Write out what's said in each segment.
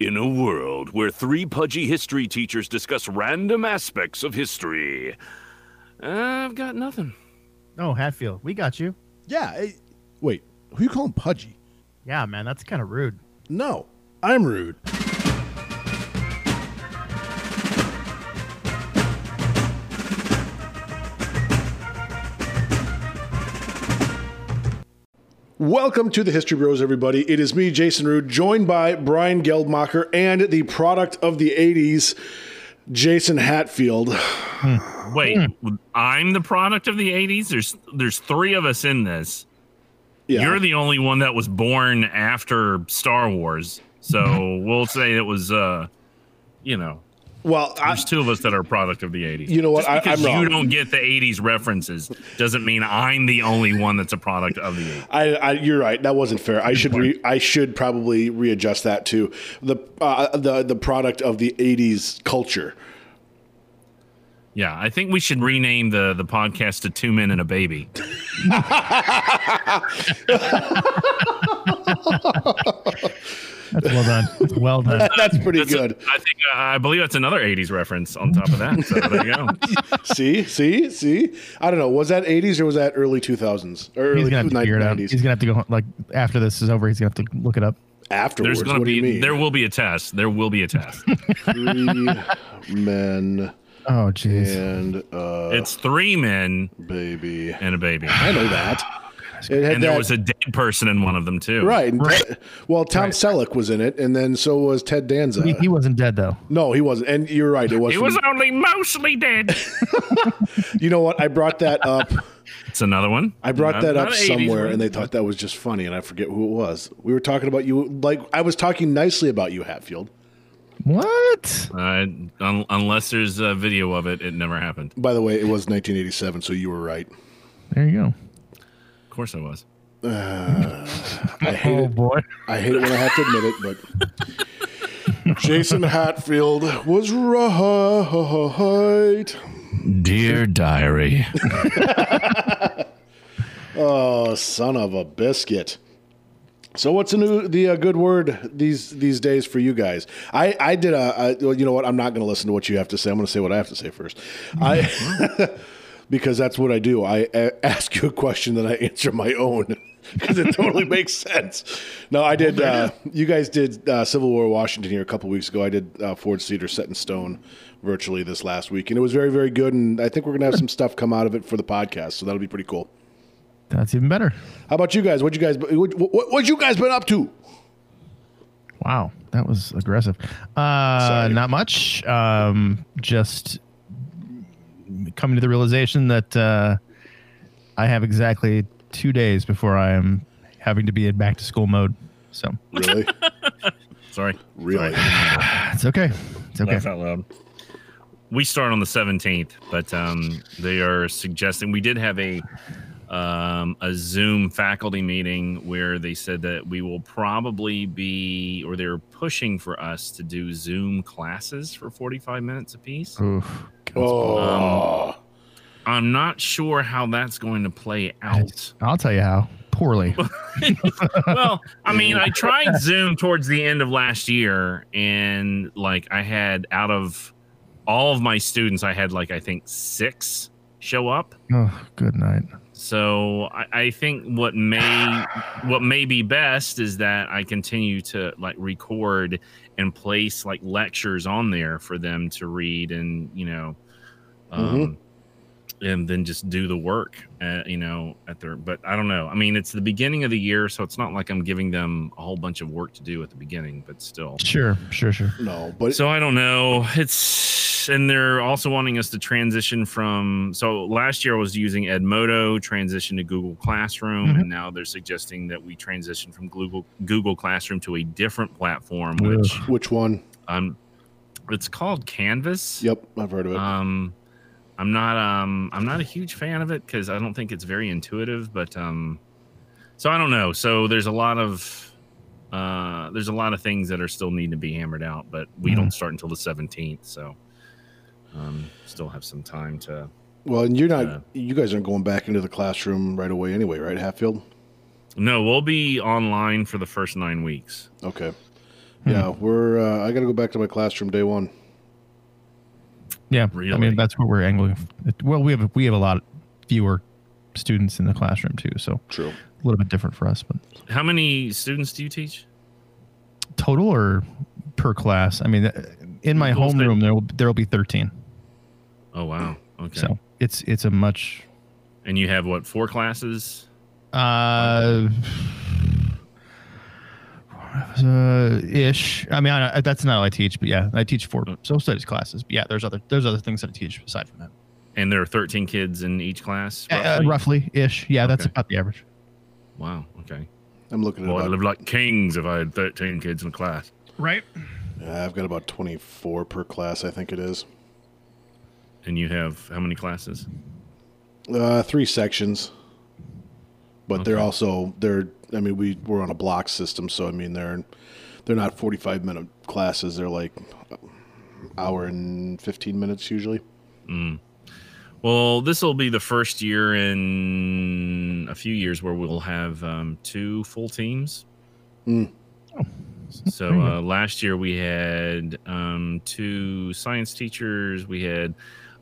In a world where three pudgy history teachers discuss random aspects of history, I've got nothing. Oh, Hatfield, we got you. Yeah. eh, wait, who you calling pudgy? Yeah, man, that's kind of rude. No, I'm rude. Welcome to the History Bros, everybody. It is me, Jason Rude, joined by Brian Geldmacher and the product of the 80s, Jason Hatfield. Wait, I'm the product of the 80s. There's there's three of us in this. Yeah. You're the only one that was born after Star Wars. So we'll say it was uh you know, well, I, there's two of us that are a product of the 80s. You know what? Just I- because wrong. you don't get the 80s references doesn't mean I'm the only one that's a product of the 80s. I, I, you're right. That wasn't fair. I should re, I should probably readjust that to the uh, the the product of the '80s culture. Yeah, I think we should rename the the podcast to Two Men and a Baby. That's well done. That's well done. That's pretty That's good. I think uh, I believe that's another 80s reference on top of that. So there you go. see, see, see. I don't know. Was that '80s or was that early 2000s or He's early gonna have to figure it out. 90s? He's gonna have to go like after this is over. He's gonna have to look it up. Afterwards, There's going to what do you be mean? there will be a test. There will be a test. Three men Oh, jeez. and uh, it's three men baby. and a baby. I know that. It had And there that- was a dead person in one of them too. right. and Te- well, Tom Selleck was in it, and then so was Ted Danza. He, he wasn't dead though. no, he wasn't. And you're right. It was. He from- was only mostly dead. you know what? I brought that up. It's another one. I brought Not- that up somewhere, one, and they thought that was just funny, and I forget who it was. We were talking about you, like I was talking nicely about you, Hatfield. What? Uh, un- unless there's a video of it, it never happened. By the way, it was 1987, so you were right. There you go. Of course, I was. I hate Oh it. boy. I hate it when I have to admit it, but Jason Hatfield was right. Dear diary. Oh, son of a biscuit. So what's the new the uh, good word these these days for you guys? I I did a, a well, you know what I'm not going to listen to what you have to say. I'm going to say what I have to say first. I because that's what I do. I a- ask you a question that I answer my own because it totally makes sense. No, I did. Uh, you guys did uh, Civil War Washington here a couple weeks ago. I did uh, Ford's Theater Set in Stone virtually this last week, and it was very very good. And I think we're going to have some stuff come out of it for the podcast, so that'll be pretty cool. That's even better. How about you guys? What you guys what, what, what you guys been up to? Wow, that was aggressive. Uh, Sorry. not much. Um, just coming to the realization that uh, I have exactly two days before I am having to be in back to school mode. So Really? Sorry. really? it's okay. It's okay. Laugh out loud. We start on the 17th, but um, they are suggesting we did have a um, a Zoom faculty meeting where they said that we will probably be, or they're pushing for us to do Zoom classes for 45 minutes apiece. Oof. Oh, um, I'm not sure how that's going to play out. I'll tell you how poorly. well, I mean, I tried Zoom towards the end of last year, and like I had out of all of my students, I had like I think six show up. oh, good night. So I, I think what may what may be best is that I continue to like record and place like lectures on there for them to read and you know, um, and then just do the work. Uh, you know, at their. But I don't know. I mean, it's the beginning of the year, so it's not like I'm giving them a whole bunch of work to do at the beginning. But still, Sure, sure, sure. no, but so I don't know. It's and they're also wanting us to transition from. So last year I was using Edmodo, transition to Google Classroom, Mhm. and now they're suggesting that we transition from Google Google Classroom to a different platform, which which one? um, it's called Canvas. Yep, I've heard of it. Um, I'm not um I'm not a huge fan of it because I don't think it's very intuitive. But um, so I don't know. So there's a lot of uh there's a lot of things that are still need to be hammered out, but we Mhm. don't start until the 17th. So um, still have some time to. well, and you're not. uh, you guys aren't going back into the classroom right away, anyway, right, Hatfield? No, we'll be online for the first nine weeks. Okay. Yeah, we're. Uh, I got to go back to my classroom day one. Yeah, I mean that's what we're angling. Well, we have we have a lot fewer students in the classroom too, so True. a little bit different for us. But How many students do you teach? total or per class? I mean, uh, in my homeroom there will there will be thirteen. Oh wow. Okay. So it's it's a much and you have what four classes? uh, uh ish. I mean, I, that's not all I teach, but yeah, I teach four social studies classes. But yeah, there's other there's other things that I teach aside from that. And there are 13 kids in each class. Uh, Roughly? roughly ish. Yeah, that's Okay. about the average. Wow. Okay. I'm looking at Well, I'd live like kings if I had 13 kids in a class. Right. Yeah, I've got about 24 per class. I think it is. And you have how many classes? Uh, three sections, but they're also they're. I mean, we we're on a block system, so I mean they're they're not 45 minute classes. They're like hour and 15 minutes usually. Well, this will be the first year in a few years where we'll have um, two full teams. Mm. So uh, last year we had um, two science teachers, we had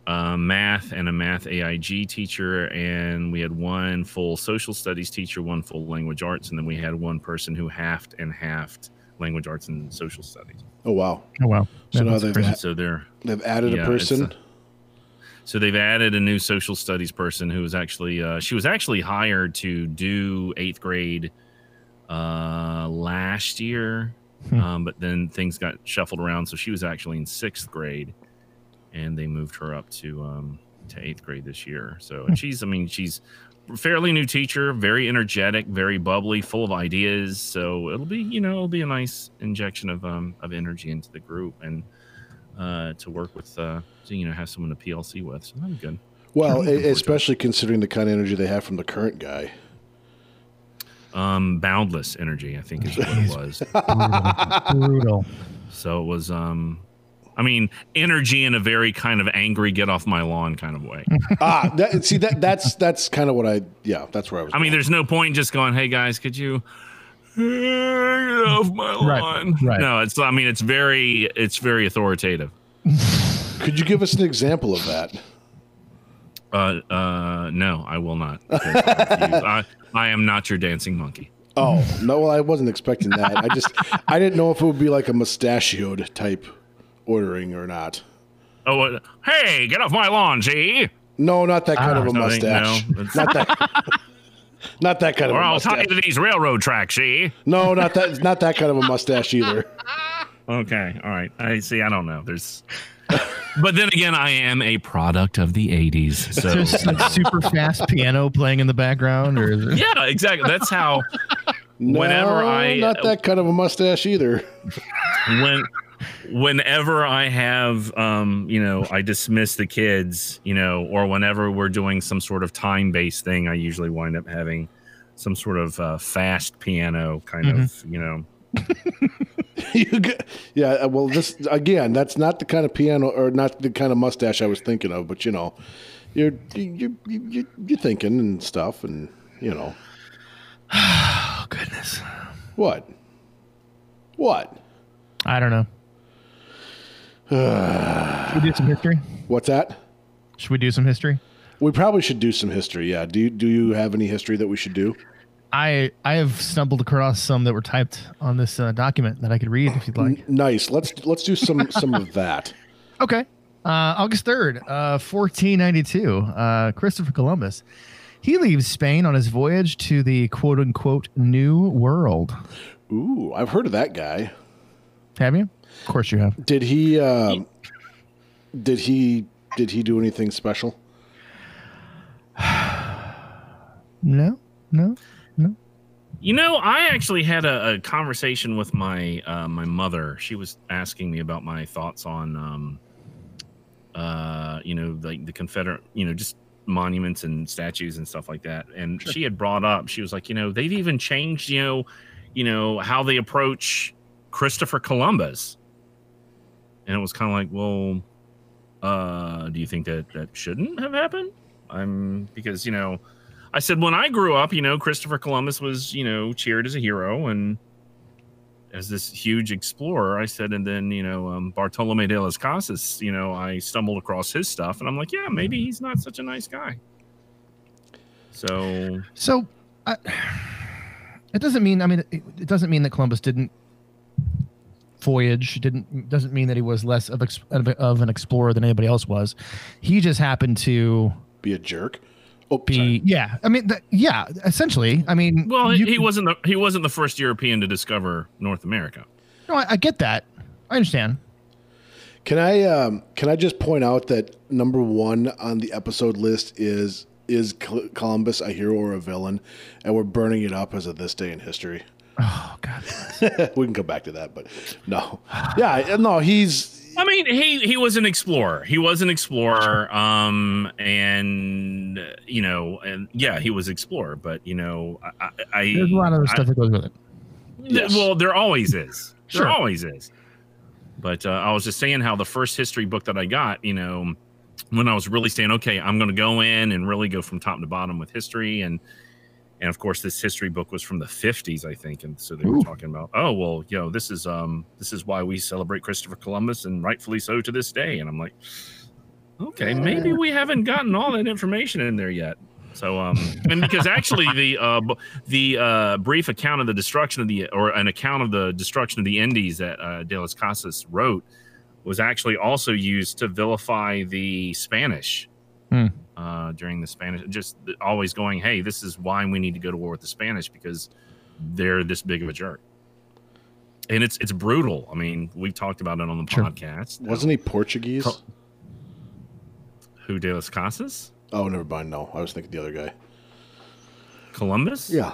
uh, math and a math AIG teacher, and we had one full social studies teacher, one full language arts, and then we had one person who halved and halved language arts and social studies. Oh wow! Oh wow. So Yeah, now they've crazy. had- So they're They've added Yeah, a person. a- So they've added a new social studies person who was actually uh, she was actually hired to do eighth grade uh, last year, Hmm. um, but then things got shuffled around, so she was actually in sixth grade, and they moved her up to um, to eighth grade this year. So and she's I mean she's a fairly new teacher, very energetic, very bubbly, full of ideas. So it'll be you know it'll be a nice injection of um, of energy into the group and uh, to work with, uh, to, you know, have someone to PLC with. So that'd be good. well, Looking forward to it. especially considering the kind of energy they have from the current guy. Um, boundless energy, I think, is what it was. brutal. brutal. so it was, um, I mean, energy in a very kind of angry, get off my lawn kind of way. ah, that, see that that's that's kind of what I yeah that's where I was. I mean, going. there's no point in just going, "Hey guys, could you get off my lawn?" right. No, it's. I mean, it's very, it's very authoritative. could you give us an example of that? Uh, uh, no, I will not. I. I, I am not your dancing monkey. Oh no, well, I wasn't expecting that. I just I didn't know if it would be like a mustachioed type ordering or not. Oh, uh, hey, get off my lawn, G. No, not that kind Ah, of a no, mustache. no, not that. Not that kind of Or a I'll tie mustache. you to these railroad tracks, see? No, not that. Not that kind of a mustache either. Okay, all right. I see. I don't know. There's, but then again, I am a product of the '80s, so Just like super fast piano playing in the background, or is it? yeah, exactly. That's how No, Whenever I- not that kind of a mustache either. when whenever I have um, you know, I dismiss the kids, you know, or whenever we're doing some sort of time-based thing, I usually wind up having some sort of uh, fast piano kind of, you know. you get, yeah. uh, Well, this again. That's not the kind of piano or not the kind of mustache I was thinking of. But you know, you're you you you you're thinking and stuff, and you know Oh goodness. what? What? I don't know. Should we do some history? What's that? Should we do some history? We probably should do some history. Yeah. Do you do you have any history that we should do? I I have stumbled across some that were typed on this uh, document that I could read if you'd like. Nice. Let's let's do some some of that. Okay. Uh, August 3rd, uh, 1492, uh, Christopher Columbus. He leaves Spain on his voyage to the quote unquote New World. Ooh, I've heard of that guy. Have you? Of course you have. Did he? Uh, did he? Did he do anything special? No? No? No? You know, I actually had a, a conversation with my uh, my mother. She was asking me about my thoughts on, um, uh, you know, like the Confederate, you know, just monuments and statues and stuff like that. And she had brought up, she was like, you know, they've even changed, you know, you know how they approach Christopher Columbus. And it was kind of like, well, uh, do you think that that shouldn't have happened? I'm because you know. I said when I grew up, you know, Christopher Columbus was, you know, cheered as a hero and as this huge explorer. I said, and then you know um, Bartolome de las Casas. You know, I stumbled across his stuff, and I'm like, yeah, maybe he's not such a nice guy. So So, I, it doesn't mean. I mean, it, it doesn't mean that Columbus didn't voyage. Didn't doesn't mean that he was less of, of, of an explorer than anybody else was. He just happened to Be a jerk. Oh, be. sorry. Yeah, I mean, th- yeah. Essentially, I mean, well, you he could- wasn't the, he wasn't the first European to discover North America. No, I, I get that. I understand. Can I um, can I just point out that number one on the episode list is is Columbus a hero or a villain, and we're burning it up as of this day in history. Oh God. we can come back to that, but no, yeah, no, he's I mean, he he was an explorer. He was an explorer. Um, and uh, you know, and yeah, he was explorer. But you know, I, I There's a lot of I- stuff that goes with it. Yes. Well, there always is. There Sure. always is. But uh, I was just saying how the first history book that I got, you know, when I was really saying, okay, I'm going to go in and really go from top to bottom with history, and and of course, this history book was from the 50s, I think, and so they were Ooh. talking about, oh well, you know, this is um this is why we celebrate Christopher Columbus, and rightfully so to this day. And I'm like, okay, maybe we haven't gotten all that information in there yet. So, um, and because actually the uh, the uh, brief account of the destruction of the or an account of the destruction of the Indies that uh, De las Casas wrote was actually also used to vilify the Spanish Hmm. Uh, during the Spanish. Just always going, hey, this is why we need to go to war with the Spanish because they're this big of a jerk. And it's it's brutal. I mean, we've talked about it on the Sure. podcast. wasn't he Portuguese? Col- Who De las Casas? Oh, never mind. No, I was thinking the other guy. Columbus? Yeah.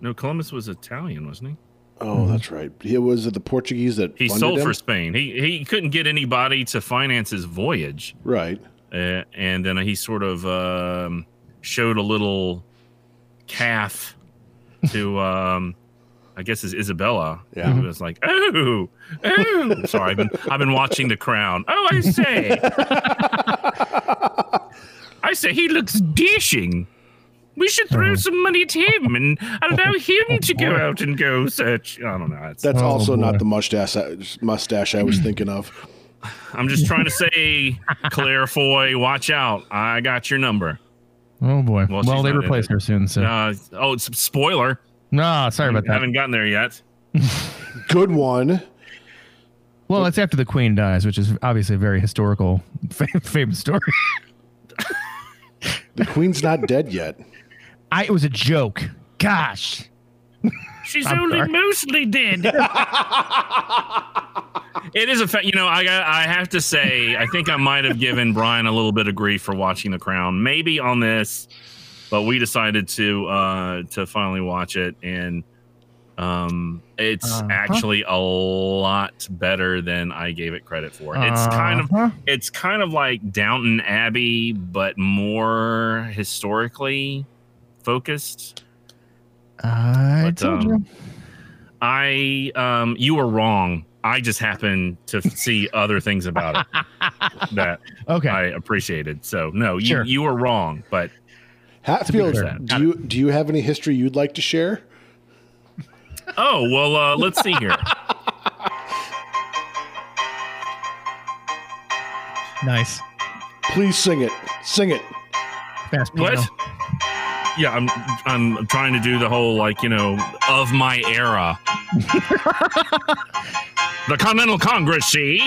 No, Columbus was Italian, wasn't he? Oh, that's right. He was it the Portuguese that He funded sold him? for Spain. He he couldn't get anybody to finance his voyage, right. Uh, and then he sort of um, showed a little calf to, um, I guess, is Isabella. Yeah. who was like, oh, oh. Sorry, I've been I've been watching The Crown. Oh, I say, I say, he looks dashing. We should throw some money at him and allow him to go out and go search. I don't know. It's, That's Oh, also boy. not the mustache mustache I was thinking of. I'm just trying to say, Claire Foy, watch out. I got your number. Oh boy. Well, Well, they not in replaced her soon. So Uh, oh, it's spoiler. no, sorry about that. Haven't gotten there yet. Good one. Well, it's after the queen dies, which is obviously a very historical, famous story. The queen's not dead yet. I it was a joke. Gosh. She's I'm only sorry. mostly dead. it is a fact. You know, I got. I have to say, I think I might have given Brian a little bit of grief for watching The Crown. Maybe on this, but we decided to uh to finally watch it, and um, it's Uh-huh. actually a lot better than I gave it credit for. It's kind of Uh-huh. it's kind of like Downton Abbey, but more historically focused. I But, told um, you. I um you were wrong. I just happened to see other things about it that Okay. I appreciated. So no, you Sure. you were wrong, but Hatfield, do you do you have any history you'd like to share? oh well uh let's see here. nice. Please sing it. Sing it. Fast What? Piano. Yeah, I'm I'm trying to do the whole like, you know, of my era. the Continental Congress, see,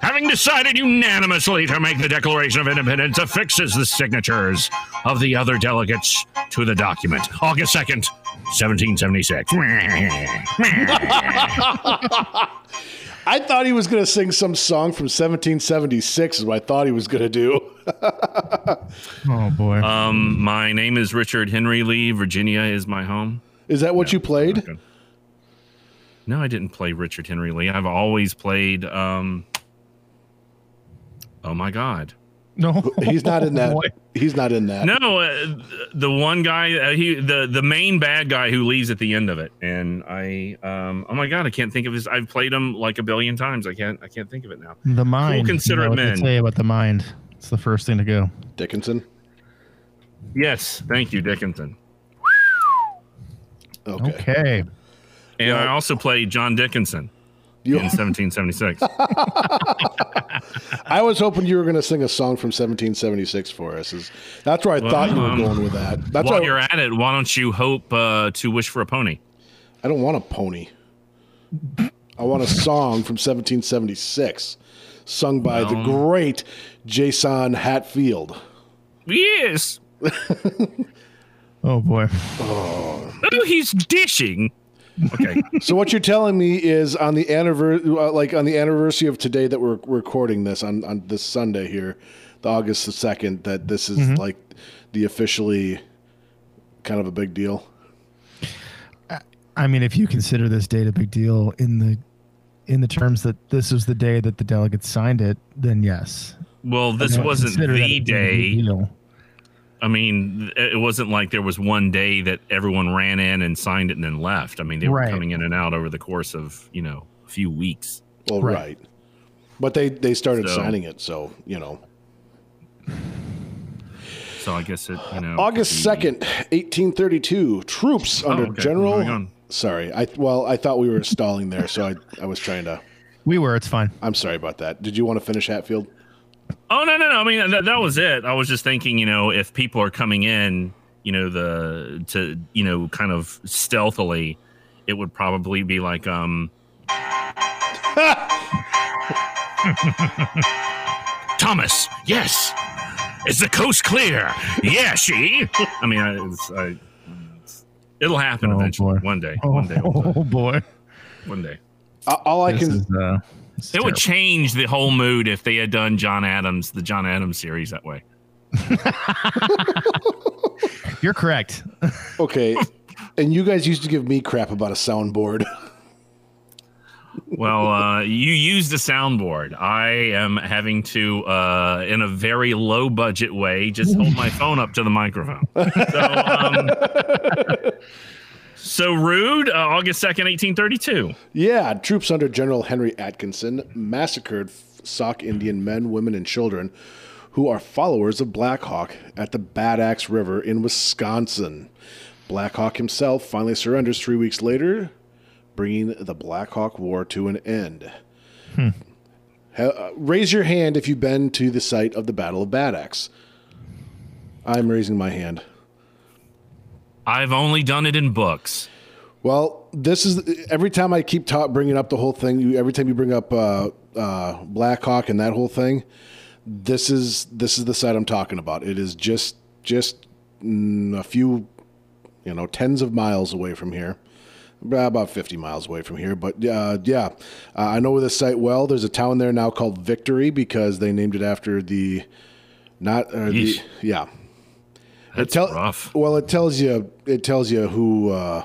having decided unanimously to make the Declaration of Independence, affixes the signatures of the other delegates to the document. August 2nd, 1776. I thought he was going to sing some song from 1776 is what I thought he was going to do. Oh boy. um, my name is Richard Henry Lee. Virginia is my home. Is that what you played? Okay. No, I didn't play Richard Henry Lee. I've always played. Um, oh my God! no. He's not in that. Boy. He's not in that. No, uh, the one guy, uh, he the the main bad guy who leaves at the end of it, and I, um, oh my God, I can't think of his. I've played him like a billion times. I can't, I can't think of it now. The mind. considerate you know what they men. Say about the mind. It's the first thing to go. Dickinson. Yes, thank you, Dickinson. Okay. Okay. And I also played John Dickinson You, in 1776. I was hoping you were going to sing a song from 1776 for us. Is that's where I thought you were um, going with that. That's While why you're at it, why don't you hope uh, to wish for a pony? I don't want a pony. I want a song from 1776, sung by the great Jason Hatfield. Yes. Oh boy. Oh, he's dishing. Okay. So what you're telling me is on the anniversary, uh, like on the anniversary of today that we're recording this on on this Sunday here, the August the second, that this is like the officially kind of a big deal. I mean, if you consider this date a big deal in the in the terms that this was the day that the delegates signed it, then yes. Well, this I don't wasn't the a big day. I mean, it wasn't like there was one day that everyone ran in and signed it and then left. I mean, they were Right. coming in and out over the course of, you know, a few weeks. Well, right. Right. But they they started So- signing it, so you know. So I guess it, you know, August second, eighteen thirty two. Troops Oh, under okay. General. Moving on. Sorry, I well I thought we were stalling there, so I I was trying to. We were. It's fine. I'm sorry about that. Did you want to finish Hatfield? Oh no, no, no. I mean, that, that was it. I was just thinking, you know, if people are coming in, you know, the to, you know, kind of stealthily, it would probably be like, um, Thomas. Yes. Is the coast clear? Yeah, she. I mean, I, it's, I, it's, it'll happen Oh, eventually. boy. One day. Oh, One day. oh boy. One day. All I This can is, uh, this is It would change the whole mood if they had done John Adams, the John Adams series that way. You're correct. okay, and you guys used to give me crap about a soundboard. Well, uh, you used a soundboard. I am having to, uh, in a very low budget way, just hold my phone up to the microphone. So, um, so rude. Uh, August second, eighteen thirty-two. Yeah, troops under General Henry Atkinson massacred Sauk Indian men, women, and children who are followers of Black Hawk at the Bad Axe River in Wisconsin. Black Hawk himself finally surrenders three weeks later, bringing the Black Hawk War to an end. Ha- uh, raise your hand if you've been to the site of the Battle of Bad Axe. I'm raising my hand. I've only done it in books. Well, this is every time I keep ta- bringing up the whole thing. You, every time you bring up uh, uh, Blackhawk and that whole thing, this is this is the site I'm talking about. It is just just mm, a few, you know, tens of miles away from here, about 50 miles away from here. But uh, yeah, uh, I know this site well. There's a town there now called Victory because they named it after the not uh, the yeah. That's tell- rough. Well, it tells you it tells you who uh,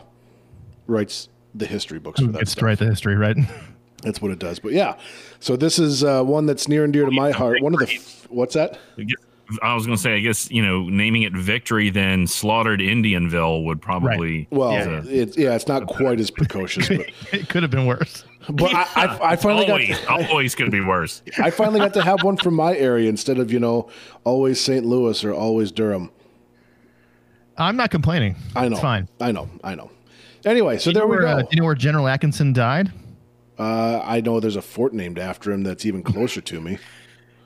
writes the history books for that gets stuff. to write the history, right? That's what it does. But yeah, so this is uh, one that's near and dear to my heart. One of the f- what's that? I guess- I was going to say, I guess you know, naming it Victory, then slaughtered Indianville would probably. Well, Yeah. it's yeah, it's not quite as precocious, but it could have been worse. but I, I, I finally always, got always could be worse. I finally got to have one from my area instead of you know always St. Louis or always Durham. I'm not complaining. I know, It's fine. I know, I know. Anyway, so there know we go. uh, do you know where General Atkinson died? Uh, I know there's a fort named after him that's even closer to me.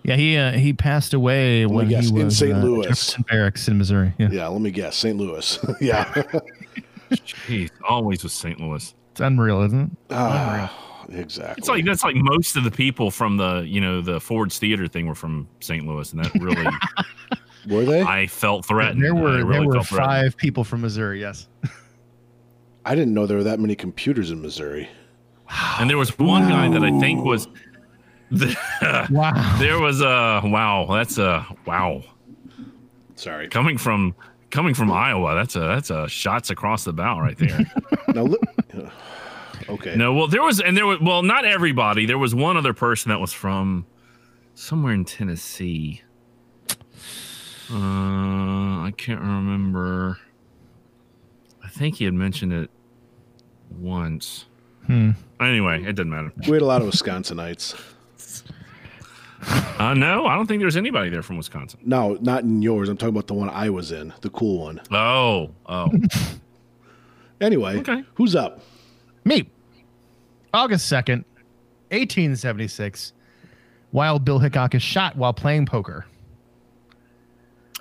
Yeah, he uh, he passed away when guess, he was in was St. uh, Louis. Jefferson Barracks in Missouri. Yeah, Yeah, let me guess, St. Louis. yeah. Jeez, always with St. Louis. it's unreal, isn't it? Ah, exactly. It's like that's like most of the people from the you know the Ford's Theater thing were from St. Louis, and that really Were they? I, I felt threatened. There I were really there were five people from Missouri. Yes. I didn't know there were that many computers in Missouri. and there was one guy that I think was. The, Wow. there was a wow. That's a wow Sorry. coming from coming from Iowa. That's a that's a shots across the bow right there. Now, look. Okay. no, well there was and there was well not everybody. There was one other person that was from somewhere in Tennessee. Uh, I can't remember. I think he had mentioned it once. Hmm. Anyway, it doesn't matter. We had a lot of Wisconsinites. Uh, no, I don't think there's anybody there from Wisconsin. No, not in yours. I'm talking about the one I was in, the cool one. Oh, oh. Anyway, Okay. who's up? Me. August 2nd, 1876. Wild Bill Hickok is shot while playing poker.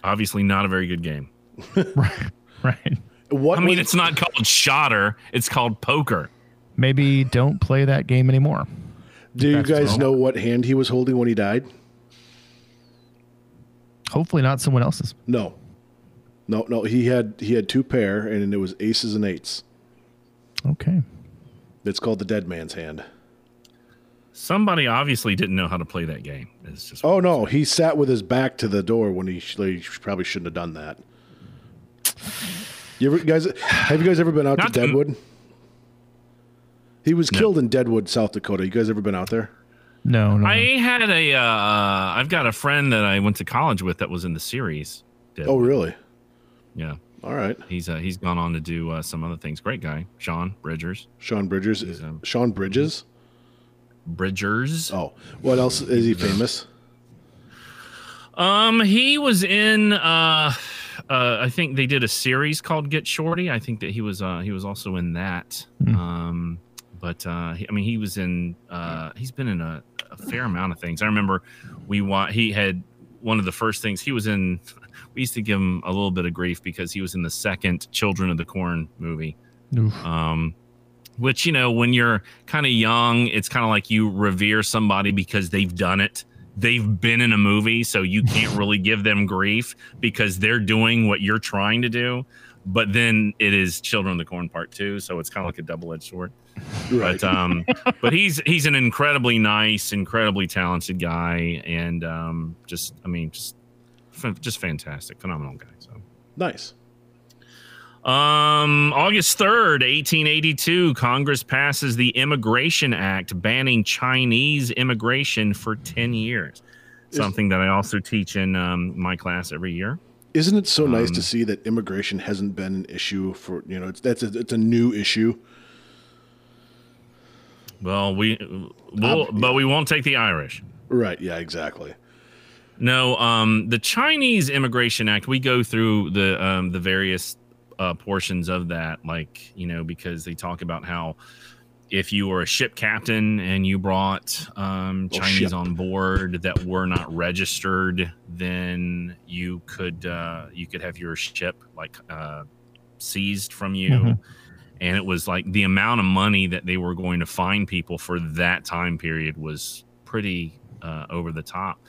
Obviously, not a very good game. right. Right. What I mean, was- it's not called shotter; it's called poker. Maybe don't play that game anymore. Do you guys wrong. know what hand he was holding when he died? Hopefully not someone else's. No. No, no, he had he had two pair and it was aces and eights. Okay. It's called the dead man's hand. Somebody obviously didn't know how to play that game. It's just Oh no, he sat with his back to the door when he, sh- he probably shouldn't have done that. You ever guys have you guys ever been out Not to to- Deadwood? He was killed in Deadwood, South Dakota. You guys ever been out there? No, no. I had a. Uh, I've got a friend that I went to college with that was in the series. Did- Oh, really? yeah. All right. He's uh, he's gone on to do uh, some other things. Great guy, Sean Bridgers. Sean Bridgers. He's, um, Sean Bridges. Bridgers. Oh, what else is he famous? Um, he was in. Uh, uh, I think they did a series called Get Shorty. I think that he was. Uh, he was also in that. Hmm. Um, but uh, he, I mean, he was in. Uh, he's been in a, a fair amount of things. I remember we wa- He had one of the first things he was in. We used to give him a little bit of grief because he was in the second Children of the Corn movie. Um, which you know when you're kind of young it's kind of like you revere somebody because they've done it they've been in a movie so you can't really give them grief because they're doing what you're trying to do but then it is children of the corn part two so it's kind of like a double-edged sword Right. but um but he's he's an incredibly nice incredibly talented guy and um just i mean just f- just fantastic phenomenal guy so nice. um, August 3rd, 1882, Congress passes the Immigration Act banning Chinese immigration for 10 years. Something that I also teach in um, my class every year. Isn't it so nice Um, to see that immigration hasn't been an issue for you know it's that's a, it's a new issue. Well, we we'll, Um, but we won't take the Irish. Right. Yeah. Exactly. No, um, the Chinese Immigration Act. We go through the um, the various uh, portions of that, like you know, because they talk about how if you were a ship captain and you brought um, Oh, Chinese on board that were not registered, then you could uh, you could have your ship like uh, seized from you. Mhm. And it was like the amount of money that they were going to fine people for that time period was pretty uh, over the top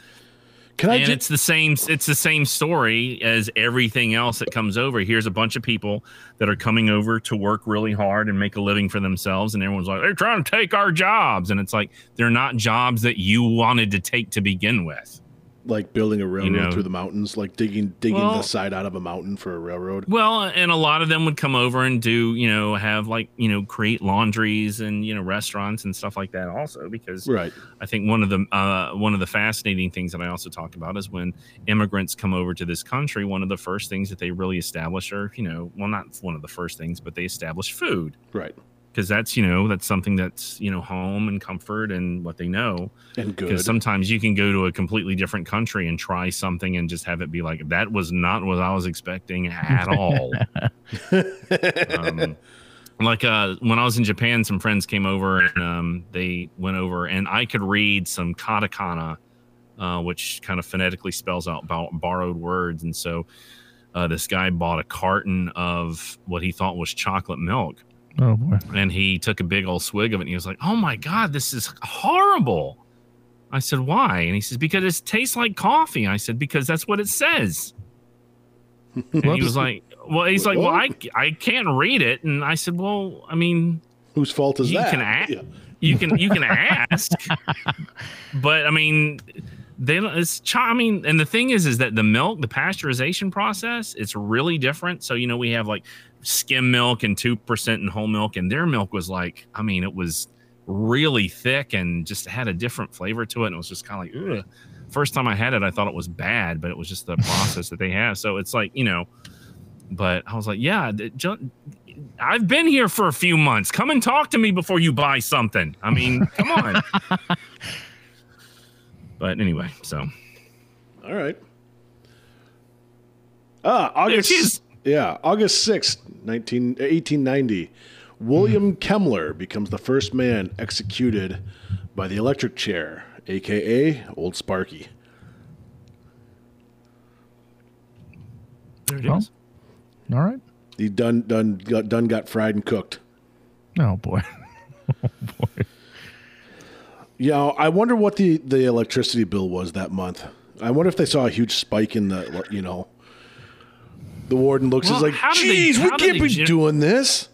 Can I? and ju- it's the same it's the same story as everything else that comes over here's a bunch of people that are coming over to work really hard and make a living for themselves and everyone's like they're trying to take our jobs and it's like they're not jobs that you wanted to take to begin with like building a railroad know- through the mountains, like digging digging Well- the side out of a mountain for a railroad. well and a lot of them would come over and do you know have like you know create laundries and you know restaurants and stuff like that also because Right. I think one of the uh, one of the fascinating things that I also talk about is when immigrants come over to this country. One of the first things that they really establish are, you know, well, not one of the first things, but they establish food Right. Because that's you know that's something that's you know home and comfort and what they know. And good. Because sometimes you can go to a completely different country and try something and just have it be like that was not what I was expecting at all. um, like uh, when I was in Japan, some friends came over and um, they went over, and I could read some katakana, uh, which kind of phonetically spells out bo- borrowed words. And so uh, this guy bought a carton of what he thought was chocolate milk, Oh boy. and he took a big old swig of it, and he was like, "Oh my god, this is horrible." I said, "Why?" And he says, "Because it tastes like coffee." I said, "Because that's what it says." And he was like, "Well, he's like, well, I, I can't read it." And I said, "Well, I mean, Whose fault is that you that? can ask, Yeah. you can you can ask, but I mean, they don't. It's ch- I mean, and the thing is, is that the milk, the pasteurization process, it's really different. So you know, we have like skim milk and two percent in whole milk, and their milk was like, I mean, it was really thick and just had a different flavor to it, and it was just kind of like, ugh. First time I had it, I thought it was bad, but it was just the process that they have. So it's like you know, but I was like, yeah, I've been here for a few months. Come and talk to me before you buy something. I mean, come on. but anyway, so All right. Ah, August. Yeah, August 6th, 19, 1890. William mm-hmm. Kemmler becomes the first man executed by the electric chair, aka Old Sparky. There it Well. is. All right. He done done got done got fried and cooked. Oh boy. Oh boy. Yeah, I wonder what the the electricity bill was that month. I wonder if they saw a huge spike in the you know. The warden looks Well, is like, how did they- "Geez, we can't be gen- doing this."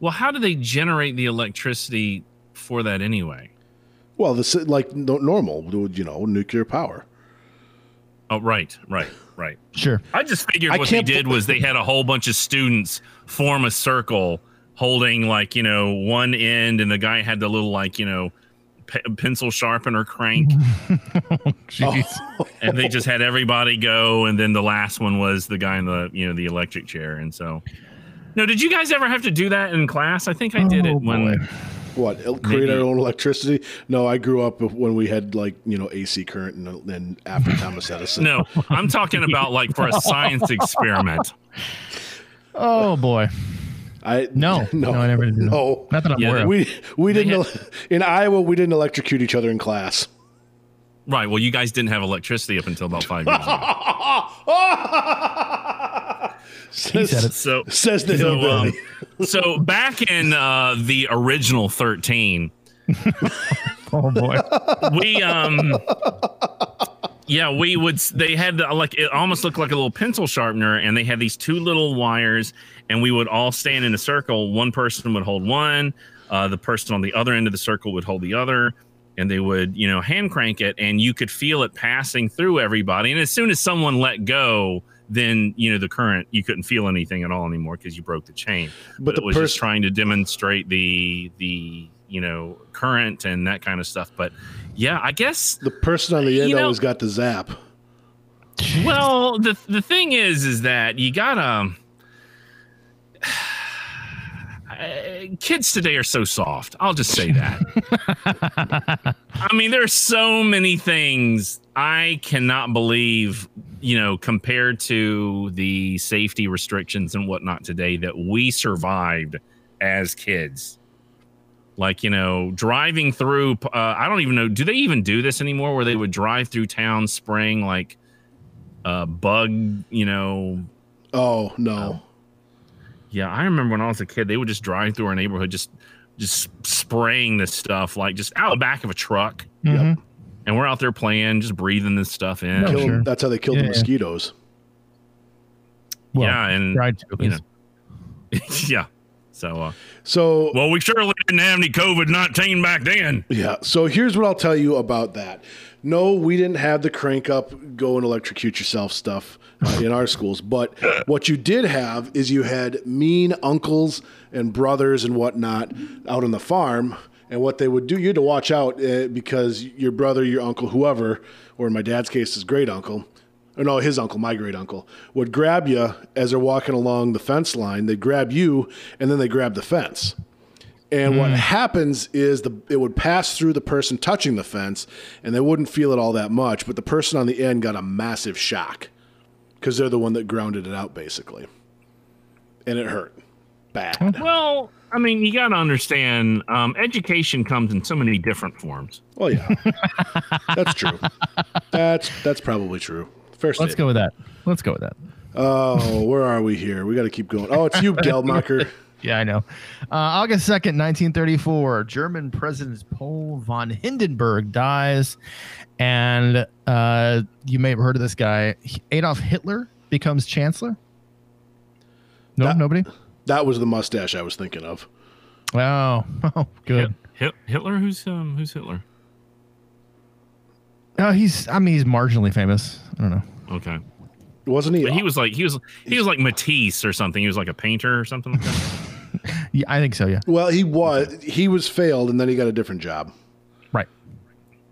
Well, how do they generate the electricity for that anyway? Well, this is like normal, you know, nuclear power. Oh, right, right, right. Sure. I just figured what they did was they had a whole bunch of students form a circle holding like, you know, one end and the guy had the little like, you know, pe- pencil sharpener crank oh. Jeez. and they just had everybody go and then the last one was the guy in the, you know, the electric chair and so No, did you guys ever have to do that in class? I think I did Oh, it when boy. What create Maybe- our own electricity? No, I grew up when we had like you know AC current and then after Thomas Edison. No, I'm talking about like for a science experiment. Oh boy. I No. no, No, I never did. No, Not that I'm Yeah, aware of. we we They didn't el- in Iowa. We didn't electrocute each other in class. Right. Well, you guys didn't have electricity up until about five years ago. He said it. So, Says the so, um, so back in uh, the original 13, Oh boy. we um yeah we would they had uh, like it almost looked like a little pencil sharpener and they had these two little wires and we would all stand in a circle. One person would hold one uh, the person on the other end of the circle would hold the other and they would you know hand crank it and you could feel it passing through everybody. And as soon as someone let go then you know the current you couldn't feel anything at all anymore because you broke the chain. But but, the it was just trying to demonstrate the the you know current and that kind of stuff. But yeah i guess the person on the end you know- always got the zap. well the the thing is is that you gotta Uh, kids today are so soft. I'll just say that. I mean there are so many things i cannot believe you know compared to the safety restrictions and whatnot today that we survived as kids. Like you know driving through uh, i don't even know do they even do this anymore where they would drive through town spraying like uh bug you know? Oh no. Yeah i remember when i was a kid they would just drive through our neighborhood just just spraying this stuff like just out the back of a truck Mhm. and we're out there playing just breathing this stuff in No. Kill- sure. That's how they killed Yeah, the yeah. mosquitoes. Well, yeah and tried to you least. yeah so uh So well we surely didn't have any covid-19 back then Yeah. So here's what I'll tell you about that. No, we didn't have the crank up, go and electrocute yourself stuff uh, in our schools. But what you did have is you had mean uncles and brothers and whatnot out on the farm. And what they would do, you had to watch out uh, because your brother, your uncle, whoever, or in my dad's case, his great uncle, or no, his uncle, my great uncle, would grab you as they're walking along the fence line. They'd grab you and then they grab the fence. And what happens is the it would pass through the person touching the fence, and they wouldn't feel it all that much. But the person on the end got a massive shock because they're the one that grounded it out, basically, and it hurt bad. well i mean you got to understand um education comes in so many different forms Well, yeah, that's true. That's that's probably true. Fair Let's go with that. Let's go with that. Oh, where are we here? We got to keep going. Oh, it's you, Geldmacher. Yeah, I know. Uh, August 2nd, 1934, German President Paul von Hindenburg dies. And uh, you may have heard of this guy. Adolf Hitler becomes chancellor. No, That- nobody? That was the mustache I was thinking of. Oh, oh good. Hit- hitler who's um who's hitler Uh, he's, I mean, he's marginally famous. I don't know. okay Wasn't he? But he was like he was he was like Matisse or something. He was like a painter or something like that. Yeah, I think so, yeah. well, he was. He was failed, and then he got a different job. Right.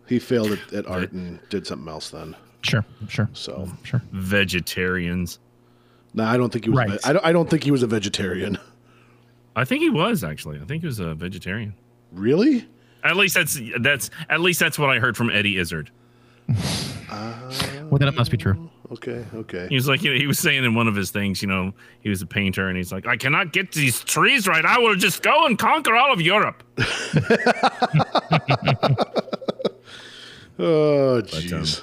He failed at, at art and did something else then. Sure, sure, So, sure. Vegetarians. no, I don't think he was. Right. ve- I don't. I don't think he was a vegetarian. I think he was actually. I think he was a vegetarian. Really? At least that's that's at least that's what I heard from Eddie Izzard. Well, then it must be true. Okay, okay. He was like, you know, he was saying in one of his things, you know, he was a painter, and he's like, I cannot get these trees right. I will just go and conquer all of Europe. Oh, jeez.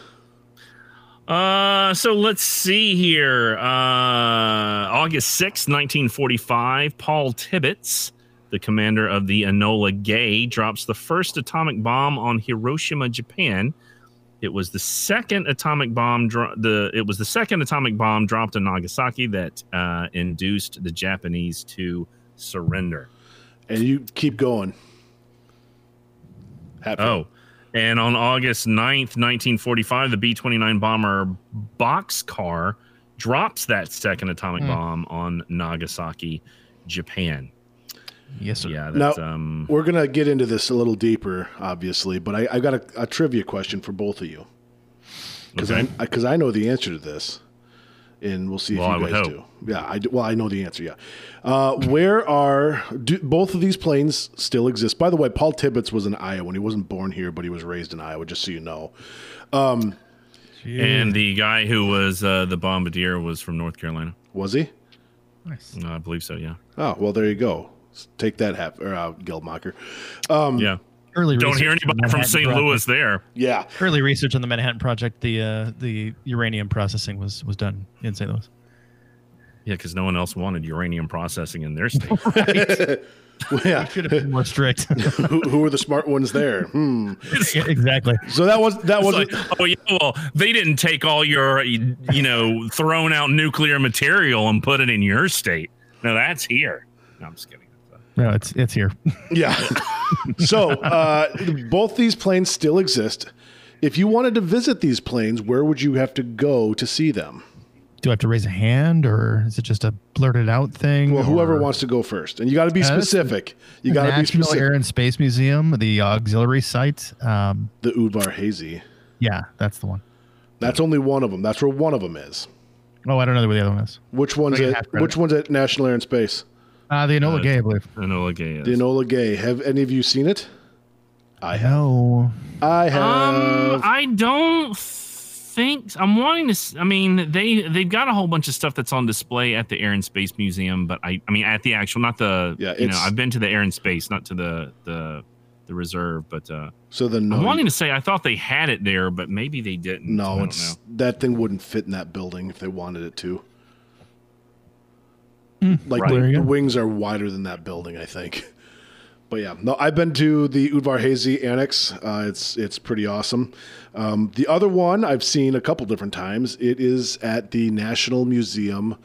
Uh, so let's see here. Uh, August 6th, 1945, Paul Tibbets, the commander of the Enola Gay, drops the first atomic bomb on Hiroshima, Japan. It was the second atomic bomb. Dro- the it was the second atomic bomb dropped in Nagasaki that uh, induced the Japanese to surrender. and you keep going. Happy. Oh, and on August 9th, 1945, the B 29 bomber Boxcar drops that second atomic Hmm. bomb on Nagasaki, Japan. Yes, sir. Yeah, Now- um We're gonna get into this a little deeper, obviously, but I, I've got a, a trivia question for both of you because Okay. I because I know the answer to this, and we'll see if Well, I you would guys do. Yeah, I do, well I know the answer. Yeah, uh, where are do, both of these planes still exist? By the way, Paul Tibbets was in Iowa. He wasn't born here, but he was raised in Iowa. Just so you know. and the guy who was uh, the bombardier was from North Carolina. Was he? Nice. Uh, I believe so, yeah. Oh well, there you go. Take that, Hap, or uh, Geldmacher. yeah. Early Don't hear research on the anybody from St. Project- Louis there. Yeah, Early research on the Manhattan Project, the uh, the uranium processing was was done in St. Louis. Yeah, because no one else wanted uranium processing in their state. Well, yeah. Should have been more strict. who, who were the smart ones there? Hmm. exactly. So that was that wasn't. like, oh yeah, well, they didn't take all your, you know, thrown out nuclear material and put it in your state. No, that's here. No, I'm just kidding. No, it's it's here. Yeah. so uh, both these planes still exist. If you wanted to visit these planes, where would you have to go to see them? Do I have to raise a hand, or is it just a blurted out thing? Well, whoever or- wants to go first, and you got to be Uh, specific. You got to be National specific. Air and Space Museum, the auxiliary site. Um, the Udvar Hazy. yeah, that's the one. That's only one of them. That's where one of them is. Oh, I don't know where the other one is. Which one's at. Which one's at National Air and Space? Uh, the Enola Uh, Gay, I believe. I know, like, yeah. The Enola Gay. Have any of you seen it? I have. No. I have. Um, I don't think I'm wanting to. I mean, they they've got a whole bunch of stuff that's on display at the Air and Space Museum, but I I mean at the actual, not the. Yeah, you know, it's- I've been to the Air and Space, not to the the the reserve, but uh, so the no. I'm wanting to say I thought they had it there, but maybe they didn't. No, it's know. that thing wouldn't fit in that building if they wanted it to. Like Right. the, There you the go. wings are wider than that building, I think. But yeah, no, I've been to the Udvar Hazy Annex. Uh, it's it's pretty awesome. Um, the other one I've seen a couple different times. It is at the National Museum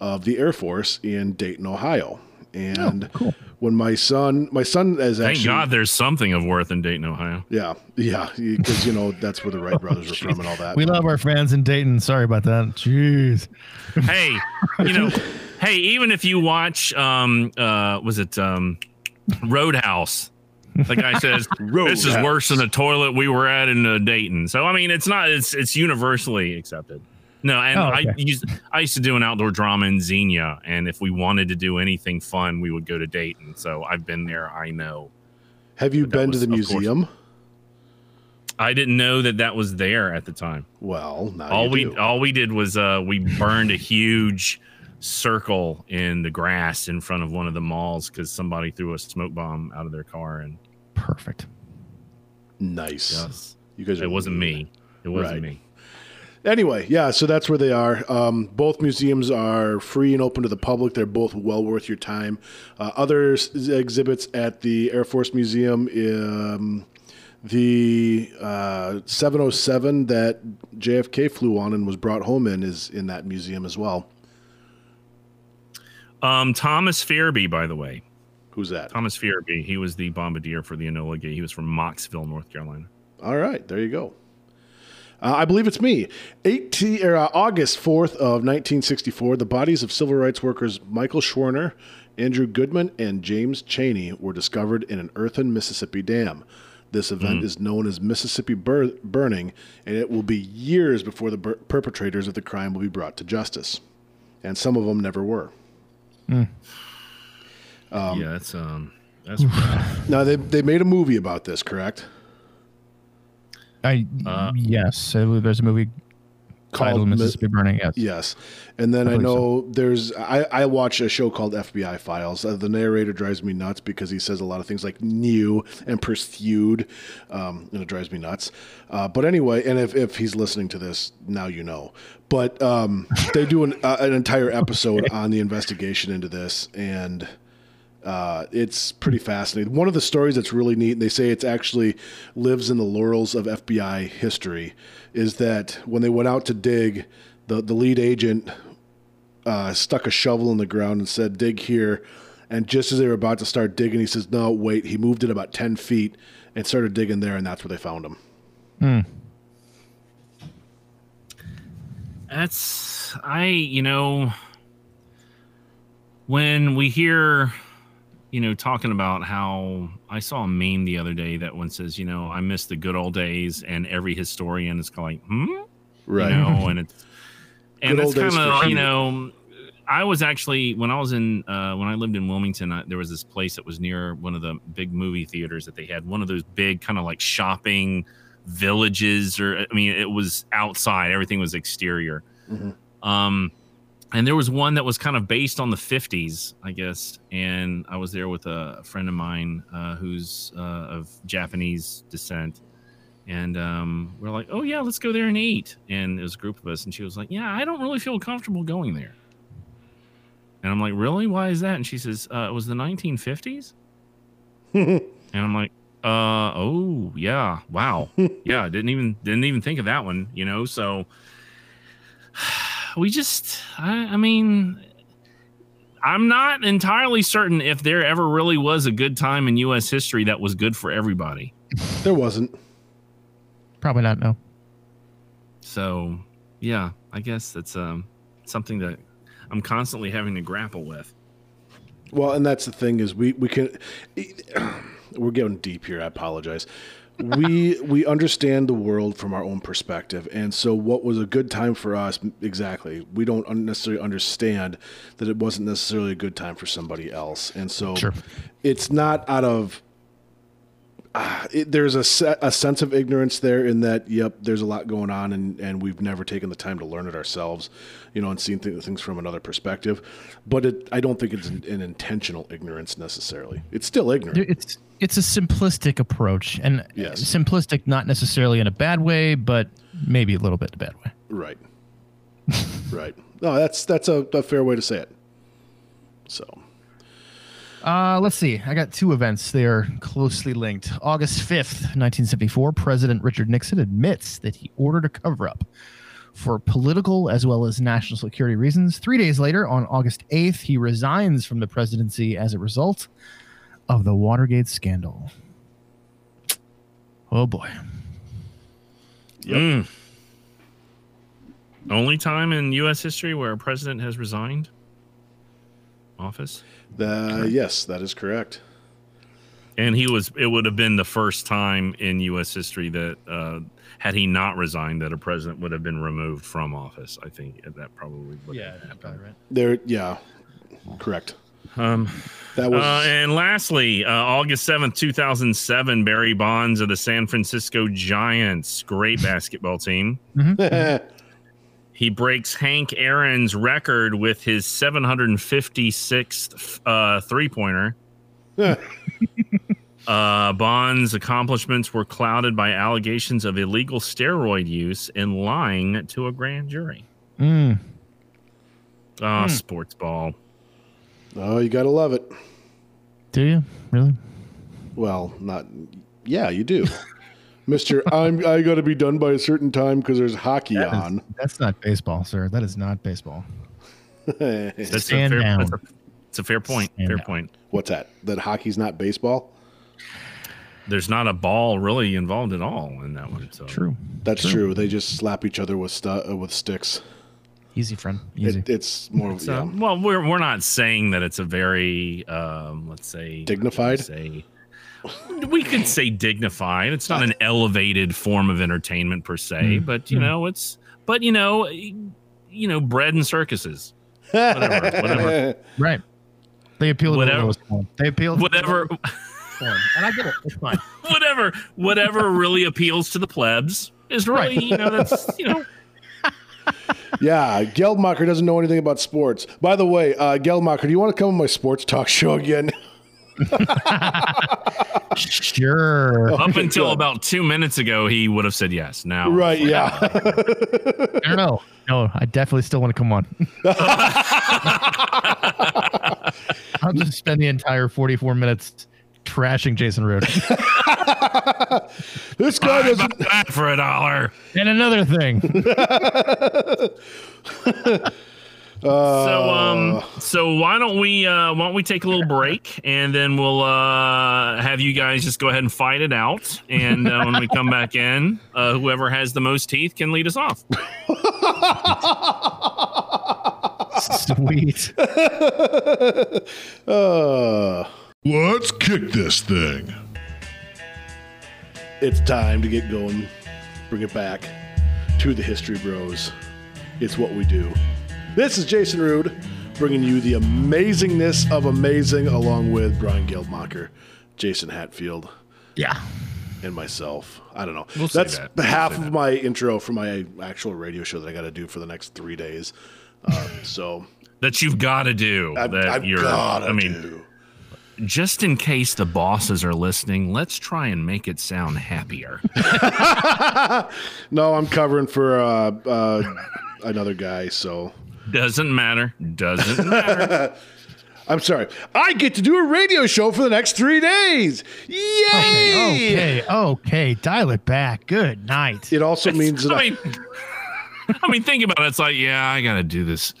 of the Air Force in Dayton, Ohio. And cool. when my son, my son is Thank actually God there's something of worth in Dayton, Ohio. yeah, yeah, because you know that's where the Wright brothers were from and all that. We love our fans in Dayton. Sorry about that. Jeez. hey, you know, hey, even if you watch, um, uh, was it um, Roadhouse? The guy says this is worse than the toilet we were at in uh, Dayton. So I mean, it's not. It's it's universally accepted. No, and Oh, I used I used to do an outdoor drama in Xenia, and if we wanted to do anything fun, we would go to Dayton. So I've been there. I know. Have you But that been to the of course. museum? I didn't know that that was there at the time. Well, now all you we do. all we did was uh we burned a huge circle in the grass in front of one of the malls because somebody threw a smoke bomb out of their car and Perfect. nice. yes You guys. It wasn't mean. me it wasn't Right. me Anyway, yeah. So that's where they are. Um, both museums are free and open to the public. They're both well worth your time. Uh, other s- exhibits at the Air Force Museum. Um, the uh, 707 that JFK flew on and was brought home in is in that museum as well. Um thomas Ferebee, by the way Who's that? thomas Ferebee, he was the bombardier for the enola gay he was from Mocksville north carolina All right, there you go. Uh, I believe it's me. 18, or, uh, August 4th of 1964, the bodies of civil rights workers Michael Schwerner, Andrew Goodman, and James Cheney were discovered in an earthen Mississippi dam. This event is known as Mississippi Bur- Burning, and it will be years before the bur- perpetrators of the crime will be brought to justice. And some of them never were. Yeah that's um that's Now, they, they made a movie about this, correct? I Uh, yes, I believe there's a movie Title called Mi- Mississippi Burning. Yes. Yes, and then I I, know there's I, I watch a show called FBI Files. Uh, the narrator drives me nuts because he says a lot of things like new and pursued, um, and it drives me nuts. Uh, but anyway, and if, if he's listening to this now, you know. But um, they do an, uh, an entire episode on the investigation into this, and uh, it's pretty fascinating. One of the stories that's really neat, and they say it's actually lives in the laurels of FBI history, is that when they went out to dig, the, the lead agent uh, stuck a shovel in the ground and said, dig here. And just as they were about to start digging, he says, no, wait. He moved it about 10 feet and started digging there, and that's where they found him. Hmm. That's I, you know, when we hear, you know, talking about how I saw a meme the other day that one says, you know, I miss the good old days, and every historian is kind of like, hmm, Right. you know, and it's and Good that's kind of you know. I was actually when I was in uh, when I lived in Wilmington, I, there was this place that was near one of the big movie theaters that they had. One of those big kind of like shopping villages, or I mean, it was outside. Everything was exterior. Mhm. Um, and there was one that was kind of based on the 50s, I guess. And I was there with a friend of mine uh, who's uh, of Japanese descent. And um, we're like, oh, yeah, let's go there and eat. And it was a group of us. And she was like, yeah, I don't really feel comfortable going there. And I'm like, really? Why is that? And she says, uh, it was the 1950s. and I'm like, uh, oh, yeah, wow. yeah, didn't even didn't even think of that one, you know? So we just I, I mean i'm not entirely certain if there ever really was a good time in us history that was good for everybody There wasn't. Probably not. No. so yeah i guess that's um something that i'm constantly having to grapple with Well, and that's the thing is we we can we're getting deep here. I apologize. We we understand the world from our own perspective, and so what was a good time for us exactly? We don't necessarily understand that it wasn't necessarily a good time for somebody else, and so Sure. it's not out of. Uh, it, there's a, se- a sense of ignorance there in that, yep, there's a lot going on, and, and we've never taken the time to learn it ourselves, you know, and seen th- things from another perspective. But it, I don't think it's an, an intentional ignorance necessarily. It's still ignorant. It's it's a simplistic approach, and Yes. simplistic not necessarily in a bad way, but maybe a little bit in a bad way. Right. right. No, that's that's a, a fair way to say it. So, Uh, let's see. I got two events. They are closely linked. August 5th, 1974, President Richard Nixon admits that he ordered a cover up for political as well as national security reasons. Three days later, on August 8th, he resigns from the presidency as a result of the Watergate scandal. Oh boy. Mm. only time in us history where a president has resigned office the, yes, that is correct. and he was it would have been the first time in us history that uh had he not resigned that a president would have been removed from office i think that probably would have happened. right. There, yeah, correct. Um That was Uh, and lastly, uh, August 7th, 2007, Barry Bonds of the San Francisco Giants, great basketball team. He breaks Hank Aaron's record with his 756th uh, three pointer. Uh, Bond's accomplishments were clouded by allegations of illegal steroid use and lying to a grand jury. Mm. Ah, sports ball. Oh, you gotta love it. Do you really? Well, not. Yeah, you do, Mister. I'm. I got to be done by a certain time because there's hockey That is- on. that's not baseball, sir. That is not baseball. That's Stand a fair, down. That's a, it's a fair point. Stand fair down. point. What's that? That hockey's not baseball. there's not a ball really involved at all in that one. So True. That's True. true. They just slap each other with stu- uh, with sticks. Easy, friend. Easy. It, it's more. So, yeah. well, we're we're not saying that it's a very um, let's say Dignified? Say we could say dignified. It's not an elevated form of entertainment per se, Mm. but you know, it's but you know, you know, bread and circuses. whatever, whatever. right. They appeal to Whatever- the. They appeal to Whatever, the lowest form. And I get it. It's fine. whatever, whatever really appeals to the plebs is really you know that's you know yeah, Geldmacher doesn't know anything about sports. By the way, uh, Geldmacher, do you want to come on my sports talk show again? Sure. Up until good. about two minutes ago, he would have said yes. Now, right, yeah. I don't know. No, I definitely still want to come on. I'll just spend the entire 44 minutes trashing Jason Road. this guy I'd doesn't. buy that for a dollar. and another thing. So um so why don't we uh why don't we take a little break and then we'll uh have you guys just go ahead and fight it out and uh, when we come back in uh whoever has the most teeth can lead us off. Sweet. Uh, Let's kick this thing. it's time to get going. Bring it back to the History Bros. It's what we do. This is Jason Rude bringing you the amazingness of amazing along with Brian Geldmacher, Jason Hatfield, Yeah. and myself. I don't know. We'll say That's that. We'll half say of that. my intro for my actual radio show that I got to do for the next three days. Uh, so That you've got to do. I've, that I've you're gotta I mean do. Just in case the bosses are listening, let's try and make it sound happier. No, I'm covering for uh, uh, another guy. So Doesn't matter. Doesn't matter. I'm sorry. I get to do a radio show for the next three days. Yay! Okay. Okay. Dial it back. Good night. It also means that I mean, I mean, think about it. It's like, yeah, I got to do this,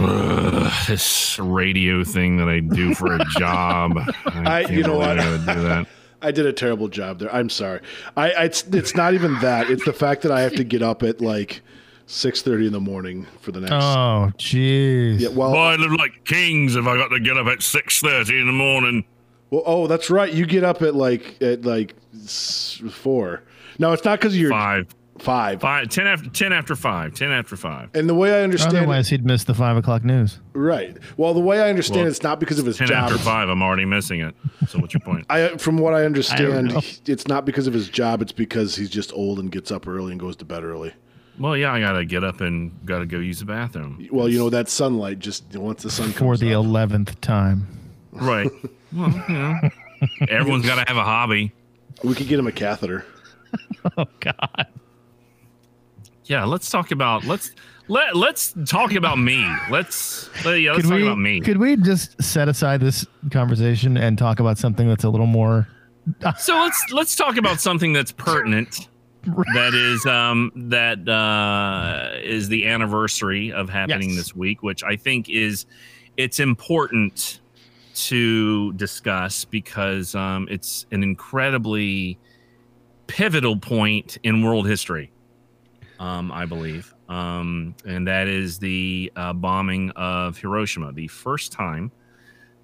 uh, this radio thing that I do for a job. I- can't you know what? I gotta do that. I did a terrible job there. I'm sorry. I, I it's, it's not even that. It's the fact that I have to get up at like 6:30 in the morning for the next. Oh, jeez. yeah, well, Boy, I live like kings if I got to get up at six thirty in the morning. well, oh, that's right. You get up at like at like four. No, it's not because you're Five, five. five, ten after ten after five, ten after five. And the way I understand, it, Otherwise, he'd miss the five o'clock news. right? Well, the way I understand, Well, it's not because of his Ten job. after five, I'm already missing it. So what's your point? I, from what I understand, know. it's not because of his job. It's because he's just old and gets up early and goes to bed early. Well, yeah, I gotta get up and gotta go use the bathroom. Well, you know that sunlight just once the sun For the up. eleventh time. Right. Well, you know, everyone's got to have a hobby. we could get him a catheter. Oh God. Yeah, let's talk about let's let let's talk about me. Let's let, yeah, let's Could talk we, about me. could we just set aside this conversation and talk about something that's a little more so let's let's talk about something that's pertinent. That is um that uh is the anniversary of happening Yes. this week, which I think is it's important to discuss because um it's an incredibly pivotal point in world history. Um, I believe. Um, and that is the uh, bombing of Hiroshima, the first time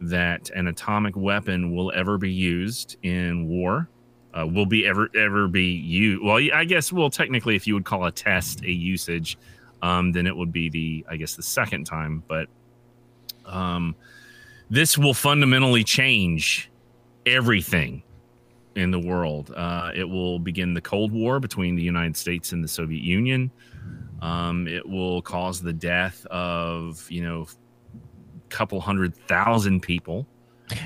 that an atomic weapon will ever be used in war. Uh, will be ever ever be used. Well, I guess well, technically, if you would call a test a usage, um, then it would be the I guess the second time. But um, this will fundamentally change everything in the world. Uh, it will begin the Cold War between the United States and the Soviet Union. Um, it will cause the death of you know a couple hundred thousand people.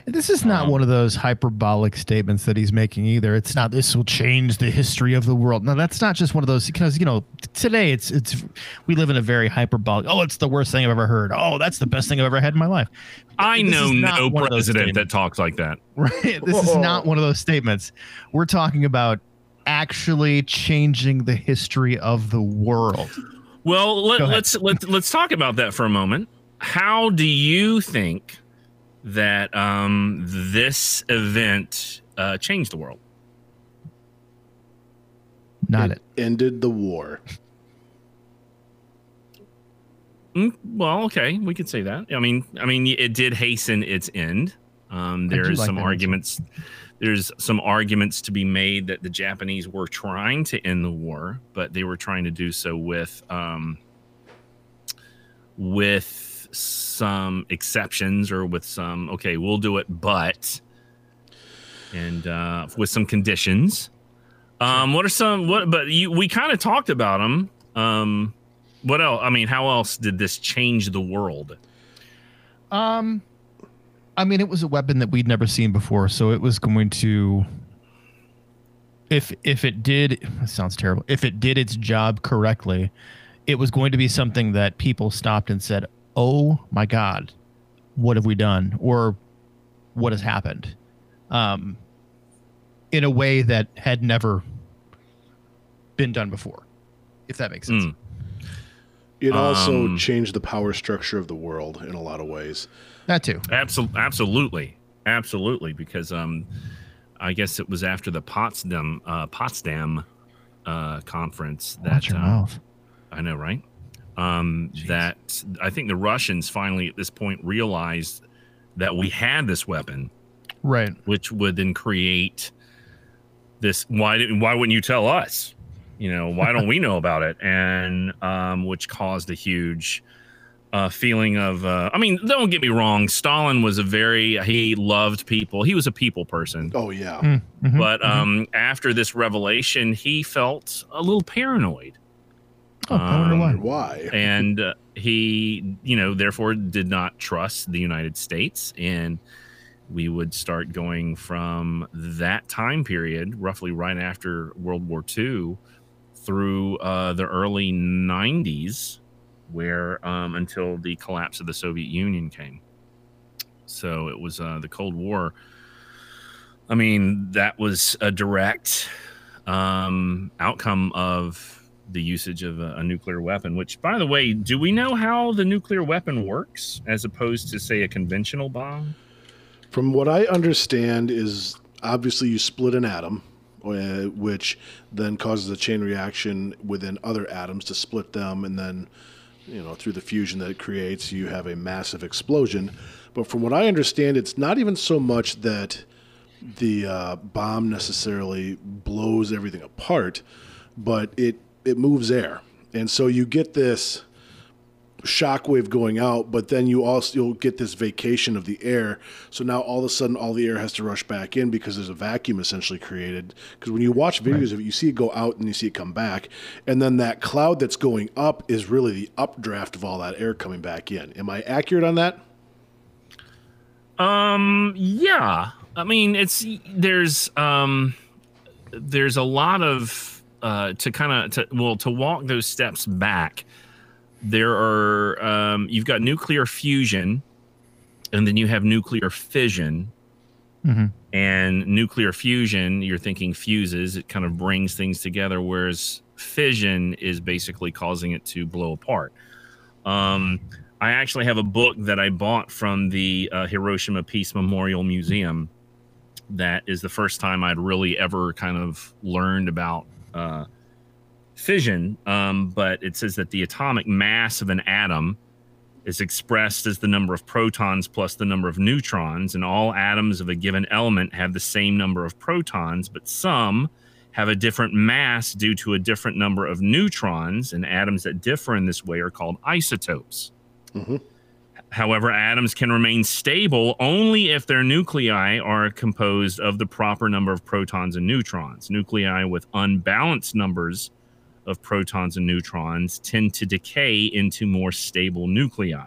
This is not Um, one of those hyperbolic statements that he's making either. It's not this will change the history of the world. No, that's not just one of those because you know today it's it's we live in a very hyperbolic. Oh, it's the worst thing I've ever heard. Oh, that's the best thing I've ever had in my life. I This know no one of those president that talks like that. Right. This is not one of those statements. We're talking about actually changing the history of the world. Well, let, let's let's let's talk about that for a moment. How do you think that um, this event uh, changed the world? Not it. Ended the war. Mm, well, okay, we could say that. I mean, I mean, it did hasten its end. Um, there's like some that answer. arguments. There's some arguments to be made that the Japanese were trying to end the war, but they were trying to do so with um, with some exceptions or with some okay, we'll do it, but and uh, with some conditions. Um, what are some what? But you we kind of talked about them. Um, what else? I mean, how else did this change the world? Um, I mean, it was a weapon that we'd never seen before, so it was going to. If if it did, it sounds terrible. If it did its job correctly, it was going to be something that people stopped and said, "Oh my God, what have we done?" or "What has happened?" Um, in a way that had never been done before, if that makes sense. Mm. It also Um, changed the power structure of the world in a lot of ways. That too. Absolutely, absolutely, absolutely. Because um, I guess it was after the Potsdam uh, Potsdam uh, conference that Watch your uh, mouth. I know, right? Um, that I think the Russians finally at this point realized that we had this weapon, Right. which would then create this. Why didn't? Why wouldn't you tell us? You know, why don't we know about it? And um, which caused a huge uh, feeling of. Uh, I mean, don't get me wrong. Stalin was a very he loved people. He was a people person. Oh yeah, Mm, mhm, But mhm. um, after this revelation, he felt a little paranoid oh, I wonder why. um, why? and uh, he you know therefore did not trust the united states and we would start going from that time period roughly right after world war ii through uh, the early 90s where um, until the collapse of the soviet union came so it was uh, the cold war i mean that was a direct um, outcome of the usage of a, a nuclear weapon. Which, by the way, do we know how the nuclear weapon works as opposed to, say, a conventional bomb? From what I understand, is obviously you split an atom, uh, which then causes a chain reaction within other atoms to split them, and then, you know, through the fusion that it creates, you have a massive explosion. But from what I understand, it's not even so much that the uh, bomb necessarily blows everything apart, but it it moves air, and so you get this shockwave going out, but then you also you'll get this vacation of the air. So now all of a sudden, all the air has to rush back in because there's a vacuum essentially created. Because when you watch videos of it, you see it go out and you see it come back, and then that cloud that's going up is really the updraft of all that air coming back in. Am I accurate on that? Um, yeah. I mean, it's there's um, there's a lot of uh, to kind of to well to walk those steps back. There are um, you've got nuclear fusion, and then you have nuclear fission. Mhm. And nuclear fusion, you're thinking fuses, it kind of brings things together, whereas fission is basically causing it to blow apart. Um, I actually have a book that I bought from the uh, Hiroshima Peace Memorial Museum. That is the first time I'd really ever kind of learned about uh, fission. Um, but it says that the atomic mass of an atom is expressed as the number of protons plus the number of neutrons, and all atoms of a given element have the same number of protons, but some have a different mass due to a different number of neutrons, and atoms that differ in this way are called isotopes. Mhm. However, atoms can remain stable only if their nuclei are composed of the proper number of protons and neutrons. Nuclei with unbalanced numbers of protons and neutrons tend to decay into more stable nuclei.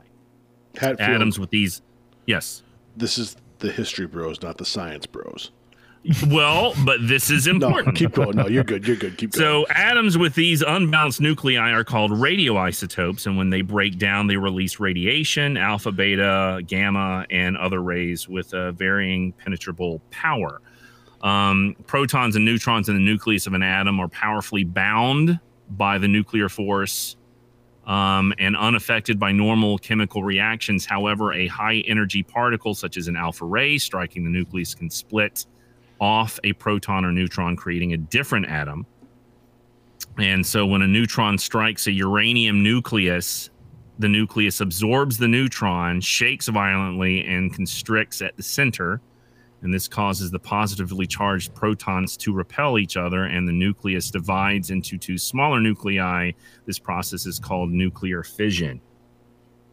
Hatfield, Atoms with these, yes. This is the history bros, not the science bros. Well, but this is No, important. keep going. No, you're good. You're good. Keep going. So atoms with these unbalanced nuclei are called radioisotopes, and when they break down, they release radiation, alpha, beta, gamma, and other rays with a varying penetrable power. Um, protons and neutrons in the nucleus of an atom are powerfully bound by the nuclear force um, and unaffected by normal chemical reactions. However, a high energy particle, such as an alpha ray, striking the nucleus can split off a proton or neutron, creating a different atom. And so when a neutron strikes a uranium nucleus, the nucleus absorbs the neutron, shakes violently, and constricts at the center. And this causes the positively charged protons to repel each other, and the nucleus divides into two smaller nuclei. This process is called nuclear fission.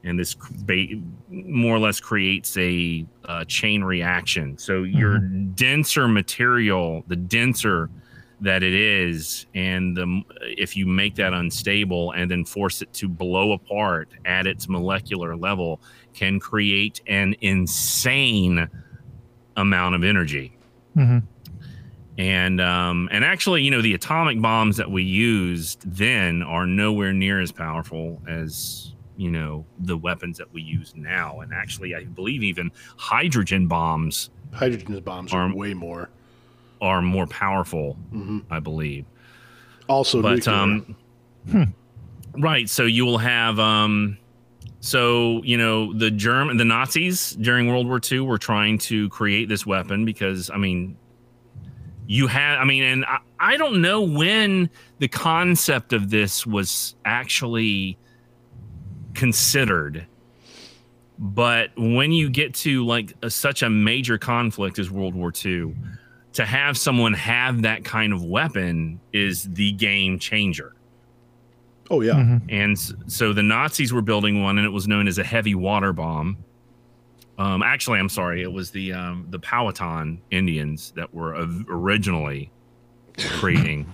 And this ba- more or less creates a uh, chain reaction. So your denser material, the denser that it is and the if you make that unstable and then force it to blow apart at its molecular level can create an insane amount of energy Mhm. and um and actually you know the atomic bombs that we used then are nowhere near as powerful as you know the weapons that we use now and actually i believe even hydrogen bombs Hydrogen bombs are Arm- way more. are more powerful Mhm. i believe Also, but nuclear. um Hmm. right so you will have um so you know the german the nazis during world war ii were trying to create this weapon because i mean you had i mean and I, I don't know when the concept of this was actually considered but when you get to like a, such a major conflict as world war ii to have someone have that kind of weapon is the game changer oh yeah, Mhm. and so the Nazis were building one, and it was known as a heavy water bomb. Um, actually, I'm sorry, it was the um, the Powhatan Indians that were of- originally creating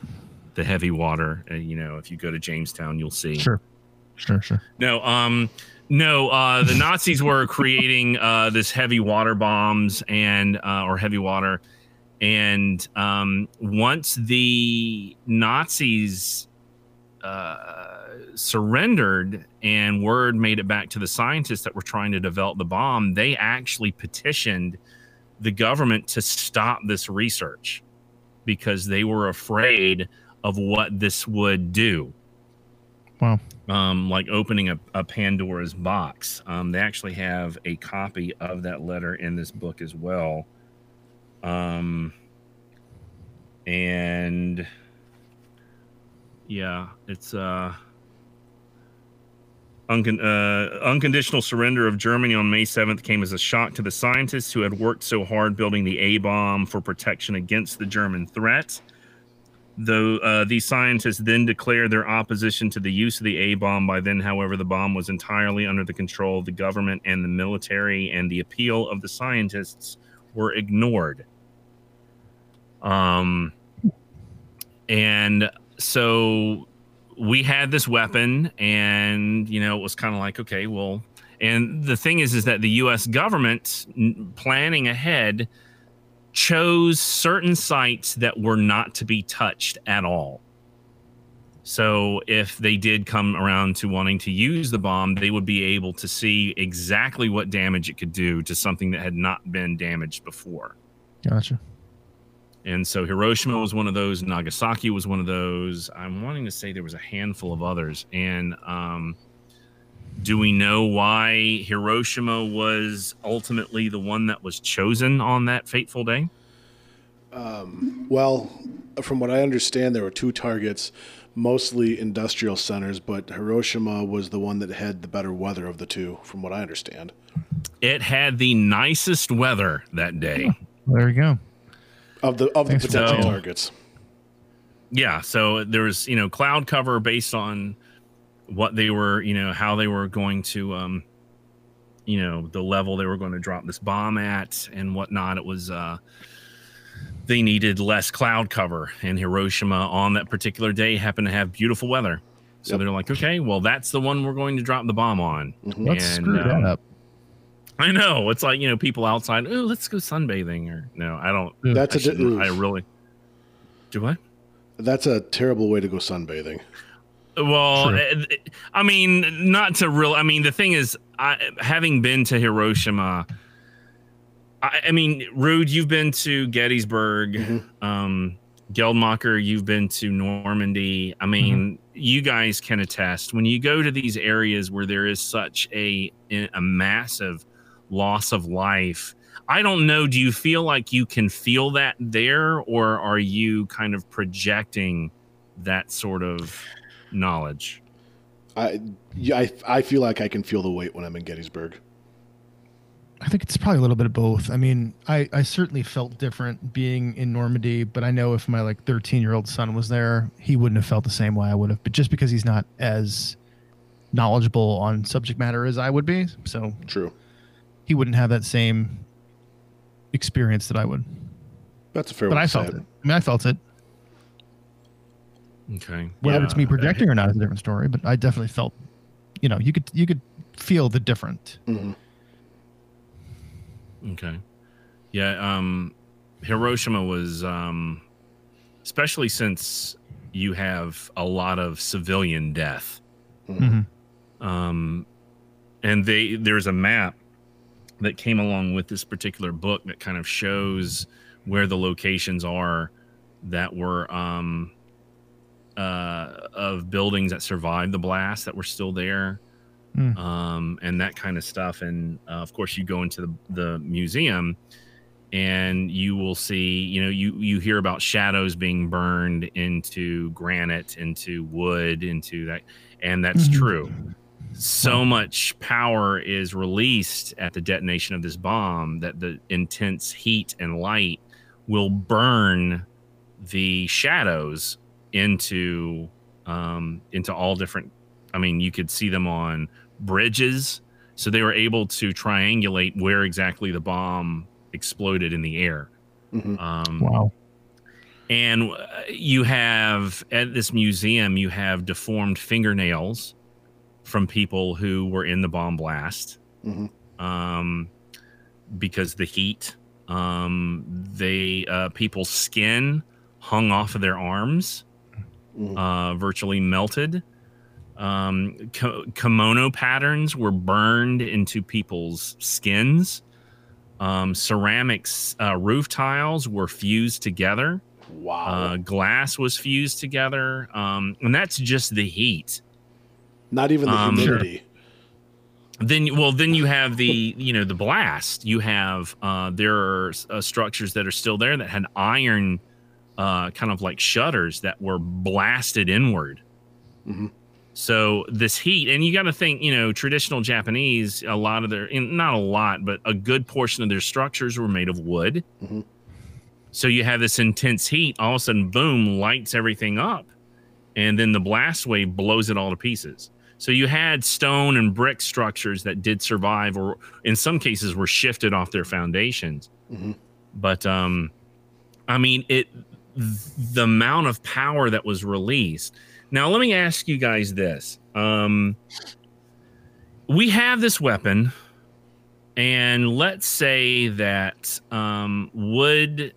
the heavy water. Uh, you know, if you go to Jamestown, you'll see. Sure. Sure, sure. No, um, no. Uh, the Nazis were creating uh, this heavy water bombs and uh, or heavy water, and um, once the Nazis uh, surrendered and word made it back to the scientists that were trying to develop the bomb, they actually petitioned the government to stop this research because they were afraid of what this would do Wow. Um, like opening a, a Pandora's box. Um, they actually have a copy of that letter in this book as well. Um, and yeah, it's uh, uncon- uh, unconditional surrender of Germany on May 7th came as a shock to the scientists who had worked so hard building the A bomb for protection against the German threat. Though uh, these scientists then declared their opposition to the use of the A bomb, by then, however, the bomb was entirely under the control of the government and the military, and the appeal of the scientists were ignored. Um, and so we had this weapon, and you know, it was kind of like, okay, well, and the thing is, is that the U.S. government planning ahead chose certain sites that were not to be touched at all. So if they did come around to wanting to use the bomb, they would be able to see exactly what damage it could do to something that had not been damaged before. Gotcha. And so Hiroshima was one of those, Nagasaki was one of those. I'm wanting to say there was a handful of others. And um, do we know why Hiroshima was ultimately the one that was chosen on that fateful day? Um, well, from what I understand, there were two targets, mostly industrial centers, but Hiroshima was the one that had the better weather of the two, from what I understand. It had the nicest weather that day. There you go. Of the of the Thanks for potential that. targets. yeah so there was you know cloud cover based on what they were you know how they were going to um you know the level they were going to drop this bomb at and whatnot it was uh they needed less cloud cover and hiroshima on that particular day happened to have beautiful weather so Yep. they're like okay well that's the one we're going to drop the bomb on Mhm. Let's And, screw um, that up. i know it's like you know people outside oh let's go sunbathing or no i don't That's I, a di- I really do what That's a terrible way to go sunbathing. Well, True. eh, I mean, not to real. I mean, the thing is, I, having been to Hiroshima, I, I mean, Rude, you've been to Gettysburg, Mhm. um, Geldmacher, you've been to Normandy. I mean, you guys can attest when you go to these areas where there is such a a massive loss of life. I don't know. Do you feel like you can feel that there, or are you kind of projecting that sort of knowledge? I, yeah, I I feel like I can feel the weight when I'm in Gettysburg. I think it's probably a little bit of both. I mean, I, I certainly felt different being in Normandy, but I know if my like 13 year old son was there, he wouldn't have felt the same way I would have. But just because he's not as knowledgeable on subject matter as I would be, so True. he wouldn't have that same experience that I would. That's a fair But way I to say felt it. I mean, I felt it. Okay. Whether it's me projecting or not is a different story, but I definitely felt, you know, you could you could feel the different. Okay. Yeah, um Hiroshima was um especially since you have a lot of civilian death. Mhm. Um and they there's a map that came along with this particular book that kind of shows where the locations are that were um uh of buildings that survived the blast that were still there Mm. um, and that kind of stuff. And uh, of course, you go into the, the museum and you will see, you know, you, you hear about shadows being burned into granite, into wood, into that. And that's Mhm. true. So much power is released at the detonation of this bomb that the intense heat and light will burn the shadows into um, into all different. I mean, you could see them on bridges, so they were able to triangulate where exactly the bomb exploded in the air. Mhm. Um, Wow. and uh, you have at this museum, you have deformed fingernails from people who were in the bomb blast. Mhm. Um, because the heat, um, they uh, people's skin hung off of their arms, Mhm. uh, virtually melted. Um, ki- kimono patterns were burned into people's skins. Um, ceramics uh, roof tiles were fused together. Wow. Uh, glass was fused together, um, and that's just the heat. Not even the um, humidity. Then, well, then you have the you know the blast. You have uh, there are uh, structures that are still there that had iron, uh, kind of like shutters that were blasted inward. Mhm. So this heat, and you got to think, you know, traditional Japanese, a lot of their, not a lot, but a good portion of their structures were made of wood. Mhm. So you have this intense heat, all of a sudden, boom, lights everything up, and then the blast wave blows it all to pieces. So you had stone and brick structures that did survive, or in some cases were shifted off their foundations. Mhm. But um, I mean, it the amount of power that was released. Now, let me ask you guys this: um, we have this weapon, and let's say that um, would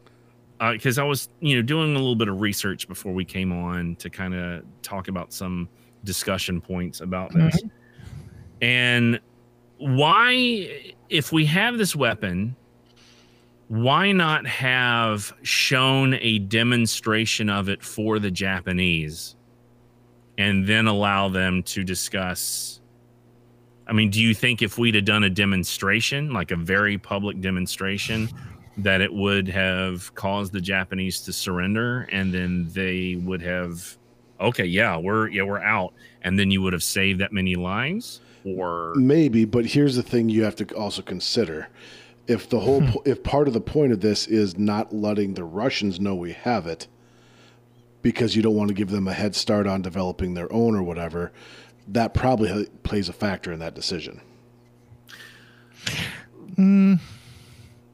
because I was, you know, doing a little bit of research before we came on to kind of talk about some discussion points about this. And why, if we have this weapon, why not have shown a demonstration of it for the Japanese and then allow them to discuss? I mean, do you think if we'd have done a demonstration, like a very public demonstration, that it would have caused the Japanese to surrender and then they would have okay, yeah, we're yeah, we're out and then you would have saved that many lives or Maybe, but here's the thing you have to also consider. If the whole hmm. po- if part of the point of this is not letting the Russians know we have it because you don't want to give them a head start on developing their own or whatever, that probably ha- plays a factor in that decision. Hmm.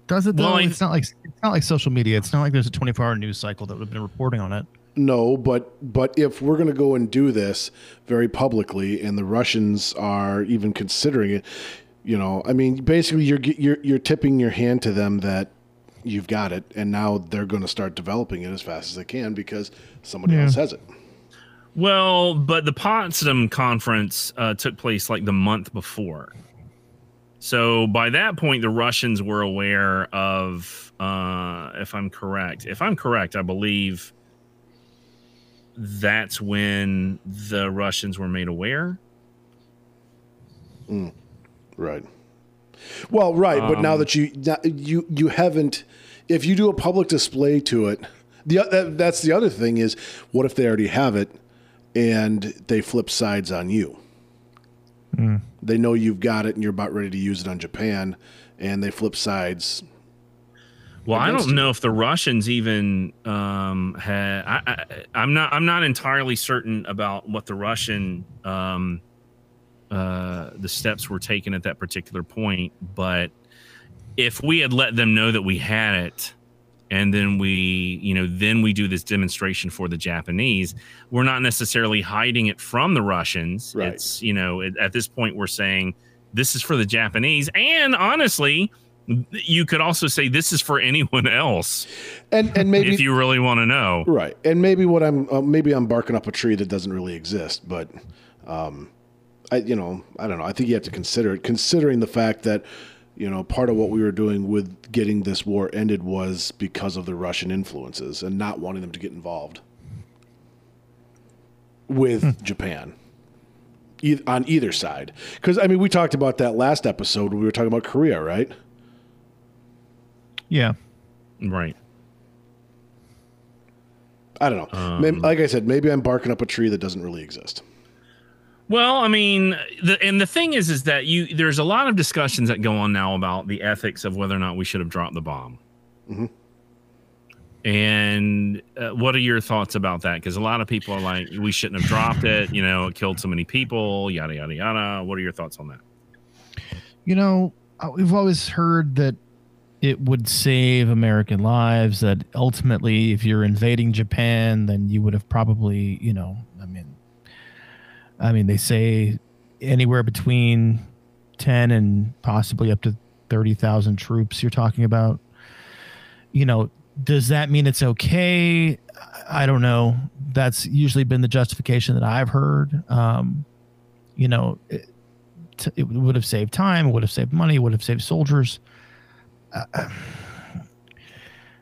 Does it though? Well, I- it's not like it's not like social media. It's not like there's a 24 hour news cycle that would have been reporting on it. No, but but if we're going to go and do this very publicly, and the Russians are even considering it, you know, I mean, basically, you're you're you're tipping your hand to them that you've got it, and now they're going to start developing it as fast as they can because somebody Yeah. else has it. Well, but the Potsdam conference uh, took place like the month before. So by that point, the Russians were aware of, uh, if I'm correct, if I'm correct, I believe that's when the Russians were made aware. Right. Well, right, but now Um, that you you you haven't, if you do a public display to it, the o- that, that's the other thing is, what if they already have it, and they flip sides on you? They know you've got it, and you're about ready to use it on Japan, and they flip sides. Well, I don't you. know if the Russians even um, had. I, I, I'm not. I'm not entirely certain about what the Russian um, uh, the steps were taken at that particular point. But if we had let them know that we had it, and then we you know then we do this demonstration for the japanese we're not necessarily hiding it from the russians Right. it's you know at, at this point we're saying this is for the japanese and honestly you could also say this is for anyone else And and maybe if you really want to know Right, and maybe what I'm uh, maybe I'm barking up a tree that doesn't really exist, but um, I you know I don't know. I think you have to consider it, considering the fact that you know part of what we were doing with getting this war ended was because of the Russian influences and not wanting them to get involved with hmm. Japan. E- on either side, because I mean, we talked about that last episode when we were talking about Korea, right? Yeah. right I don't know. Maybe, um. like I said, maybe I'm barking up a tree that doesn't really exist. Well, I mean, the and the thing is, is that you there's a lot of discussions that go on now about the ethics of whether or not we should have dropped the bomb. And uh, what are your thoughts about that? Because a lot of people are like, we shouldn't have dropped it. You know, it killed so many people. Yada yada yada. What are your thoughts on that? You know, uh, we've always heard that it would save American lives, that ultimately, if you're invading Japan, then you would have probably, you know, I mean, they say anywhere between 10 and possibly up to 30,000 troops you're talking about. You know, does that mean it's okay? I don't know. That's usually been the justification that I've heard. Um, you know, it, it would have saved time, would have saved money, would have saved soldiers. Uh,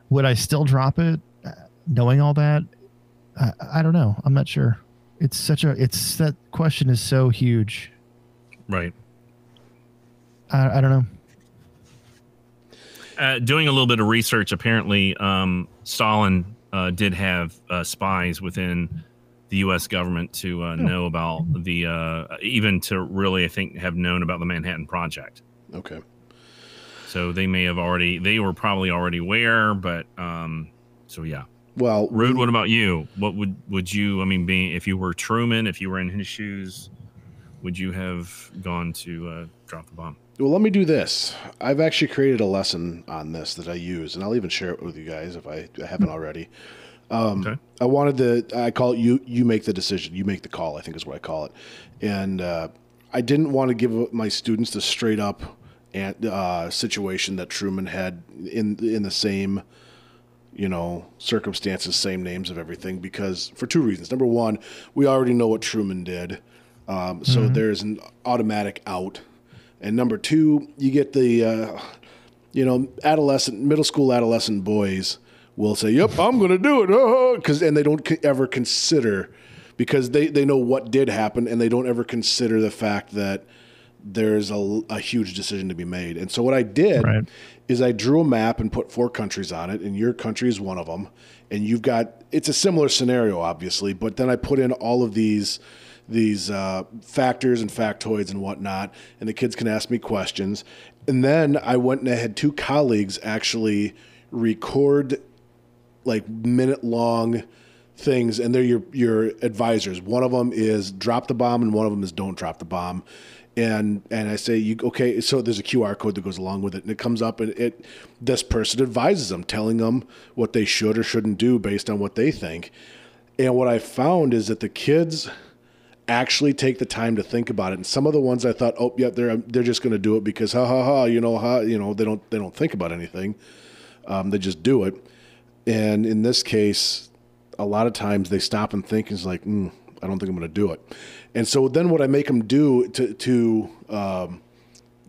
would I still drop it, uh, knowing all that? I, I don't know. I'm not sure. It's such a. It's that question is so huge. Right. I, I don't know. Uh, doing a little bit of research, apparently, um, Stalin uh, did have uh, spies within the U.S. government to uh, know about the, uh, even to really, I think, have known about the Manhattan Project. Okay. So they may have already, they were probably already aware, but um, so yeah. Well, Rude, what about you? What would would you? I mean, being if you were Truman, if you were in his shoes, would you have gone to uh, drop the bomb? Well, let me do this. I've actually created a lesson on this that I use, and I'll even share it with you guys if I haven't already. Um, Okay. I wanted to. I call it you. You make the decision. You make the call. I think is what I call it. And uh, I didn't want to give my students the straight up and uh, situation that Truman had in in the same you know, circumstances, same names of everything, because for two reasons. Number one, we already know what Truman did, um, so there's an automatic out. And number two, you get the, uh, you know, adolescent, middle school adolescent boys will say, "Yep, I'm going to do it," because and they don't ever consider because they they know what did happen and they don't ever consider the fact that there's a, a huge decision to be made. And so what I did Right. Is I drew a map and put four countries on it, and your country is one of them. And you've got it's a similar scenario, obviously, but then I put in all of these these uh, factors and factoids and whatnot, and the kids can ask me questions. And then I went and I had two colleagues actually record like minute long things and they're your your advisors one of them is drop the bomb and one of them is don't drop the bomb and and I say you okay so there's a QR code that goes along with it and it comes up and it this person advises them telling them what they should or shouldn't do based on what they think. And what I found is that the kids actually take the time to think about it and some of the ones I thought oh yeah they're they're just going to do it because ha ha ha you know ha you know they don't they don't think about anything. Um, they just do it. And in this case, a lot of times they stop and think, and it's like, mm, I don't think I'm going to do it. And so then what I make them do to to um,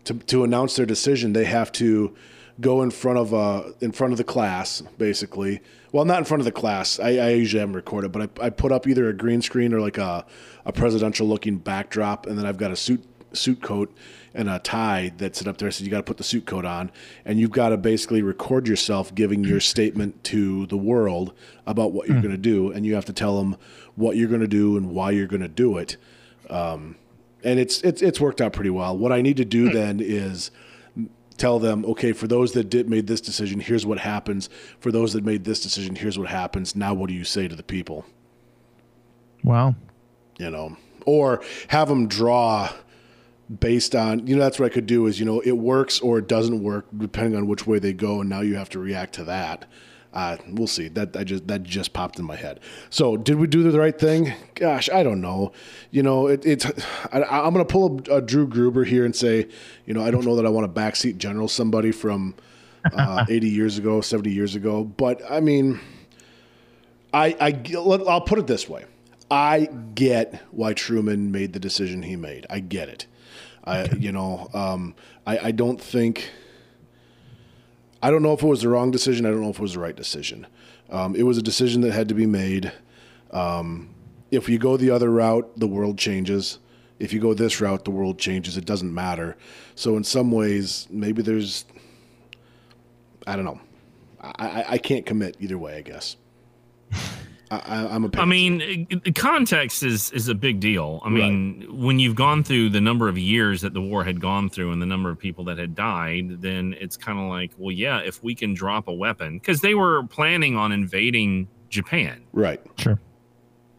to, to announce their decision, they have to go in front of uh, in front of the class, basically. Well, not in front of the class. I, I usually have them record it, but I, I put up either a green screen or like a, a presidential looking backdrop, and then I've got a suit suit coat and a tie that's sit up there. So you got to put the suit coat on, and you've got to basically record yourself giving your statement to the world about what you're going to do, and you have to tell them what you're going to do and why you're going to do it. Um, and it's it's it's worked out pretty well. What I need to do then is tell them, okay, for those that did made this decision, here's what happens. For those that made this decision, here's what happens. Now, what do you say to the people? Wow. You know, or have them draw based on you know that's what I could do is you know it works or it doesn't work depending on which way they go, and now you have to react to that. Uh, we'll see. That I just that just popped in my head. So, did we do the right thing? Gosh, I don't know. You know, it, it's. I, I'm going to pull a, a Drew Gruber here and say, you know, I don't know that I want to backseat general somebody from uh, 80 years ago, 70 years ago. But I mean, I, I I'll put it this way. I get why Truman made the decision he made. I get it. I, you know, um, I, I don't think I don't know if it was the wrong decision. I don't know if it was the right decision. Um, it was a decision that had to be made. Um, if you go the other route, the world changes. If you go this route, the world changes. It doesn't matter. So in some ways, maybe there's, I don't know. I, I, I can't commit either way. I guess. I, am a. I mean, context is is a big deal. I mean, right. when you've gone through the number of years that the war had gone through and the number of people that had died, then it's kind of like, well, yeah, if we can drop a weapon, because they were planning on invading Japan, right? Sure.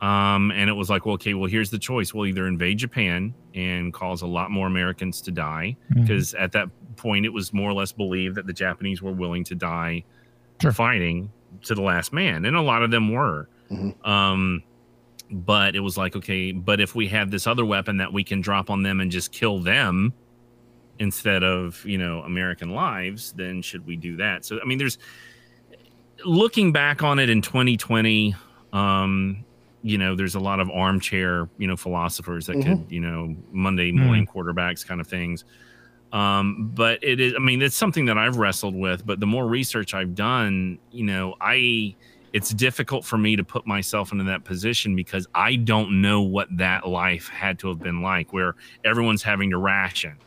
Um, and it was like, well, okay, well, here's the choice: we'll either invade Japan and cause a lot more Americans to die, because mm-hmm. at that point it was more or less believed that the Japanese were willing to die sure. fighting to the last man, and a lot of them were Mm-hmm. Um, but it was like, okay, but if we have this other weapon that we can drop on them and just kill them instead of, you know, American lives, then should we do that? So, I mean, there's looking back on it in 2020, um, you know, there's a lot of armchair, you know, philosophers that mm-hmm. could, you know, Monday morning mm-hmm. quarterbacks kind of things. Um, but it is, I mean, it's something that I've wrestled with, but the more research I've done, you know, I, it's difficult for me to put myself into that position because I don't know what that life had to have been like where everyone's having to ration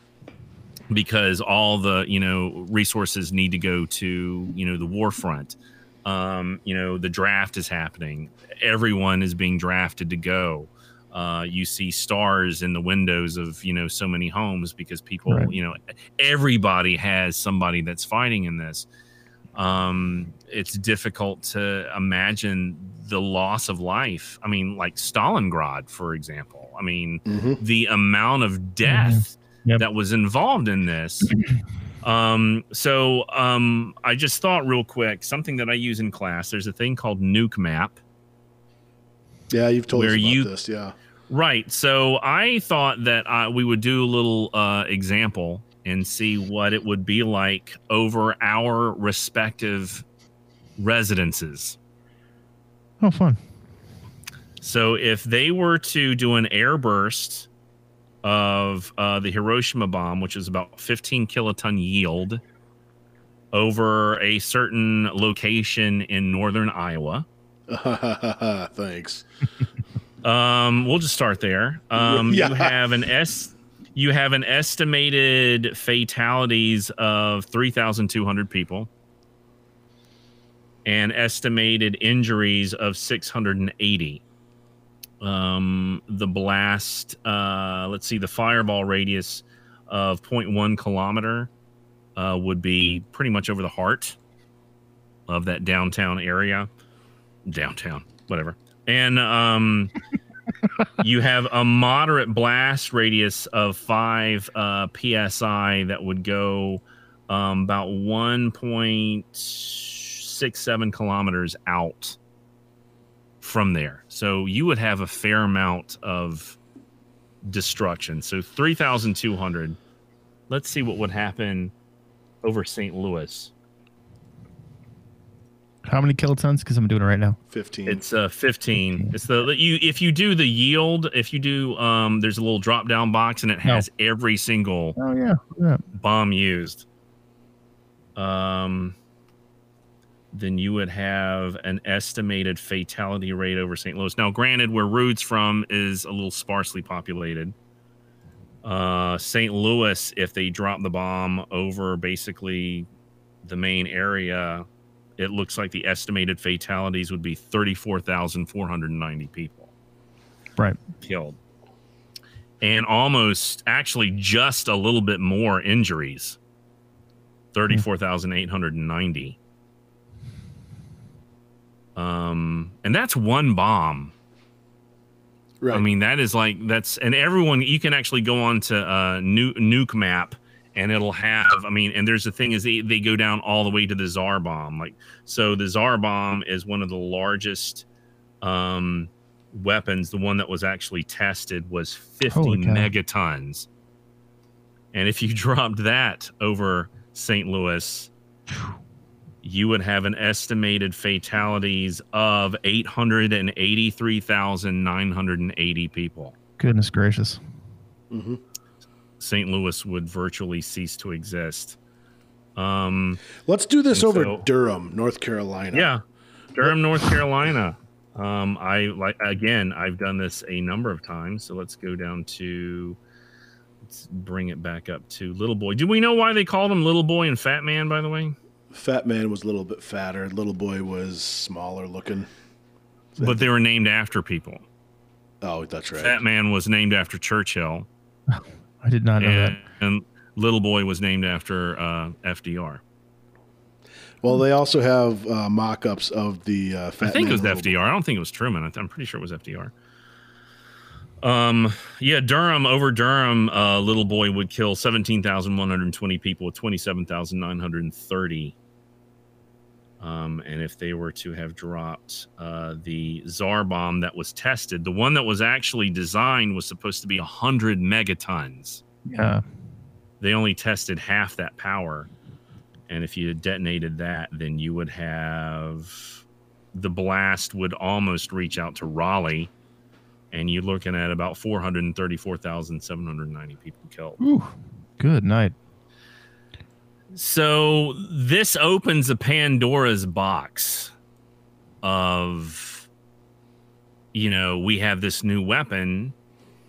because all the you know resources need to go to you know the war front. Um, you know the draft is happening. Everyone is being drafted to go. Uh, you see stars in the windows of you know so many homes because people right. you know everybody has somebody that's fighting in this um, it's difficult to imagine the loss of life. I mean, like Stalingrad, for example. I mean, mm-hmm. the amount of death mm-hmm. yep. that was involved in this. Um, so um, I just thought real quick something that I use in class. There's a thing called Nuke Map. Yeah, you've told us about you, this. Yeah. Right. So I thought that uh, we would do a little uh, example and see what it would be like over our respective residences. Oh, fun. So if they were to do an airburst of uh, the Hiroshima bomb, which is about 15 kiloton yield, over a certain location in northern Iowa. Thanks. um, we'll just start there. Um, yeah. You have an S you have an estimated fatalities of 3,200 people and estimated injuries of 680. Um, the blast, uh, let's see, the fireball radius of 0.1 kilometer uh, would be pretty much over the heart of that downtown area. Downtown, whatever. And um, you have a moderate blast radius of five uh, psi that would go um, about 1.67 kilometers out from there. So you would have a fair amount of destruction. So 3,200. Let's see what would happen over St. Louis. How many kilotons? Because I'm doing it right now. Fifteen. It's uh 15. 15. It's the you if you do the yield, if you do um, there's a little drop down box and it has no. every single oh yeah. yeah bomb used. Um, then you would have an estimated fatality rate over St. Louis. Now, granted, where Rude's from is a little sparsely populated. Uh, St. Louis, if they drop the bomb over basically the main area, it looks like the estimated fatalities would be 34,490 people. Right. Killed. And almost, actually, just a little bit more injuries 34,890. Um, and that's one bomb. Right. I mean, that is like, that's, and everyone, you can actually go on to uh, nu- Nuke Map and it'll have i mean and there's the thing is they, they go down all the way to the czar bomb like so the czar bomb is one of the largest um weapons. The one that was actually tested was 50 megatons. And if you dropped that over st louis you would have an estimated fatalities of 883,980 people. Goodness gracious. hmm st louis would virtually cease to exist um Let's do this over so- Durham, North Carolina. Yeah, Durham, North Carolina. Um, I like again. I've done this a number of times. So let's go down to. Let's bring it back up to Little Boy. Do we know why they called him Little Boy and Fat Man? By the way, Fat man was a little bit fatter. Little boy was smaller looking. but they were named after people. Oh, that's right. Fat Man was named after Churchill, I did not know and, that. and Little Boy was named after uh, FDR. Well, they also have uh, mock-ups of the uh, fat I think man it was Little Boy. FDR. I don't think it was Truman. I th- I'm pretty sure it was FDR. Um, yeah, Durham over Durham, uh, little boy would kill 17,120 people with 27,930. Um, and if they were to have dropped uh, the Tsar bomb that was tested, the one that was actually designed was supposed to be 100 megatons. Yeah. They only tested half that power. And if you had detonated that, then you would have the blast would almost reach out to Raleigh. And you're looking at about 434,790 people killed. Ooh, good night. So this opens a Pandora's box of you know, we have this new weapon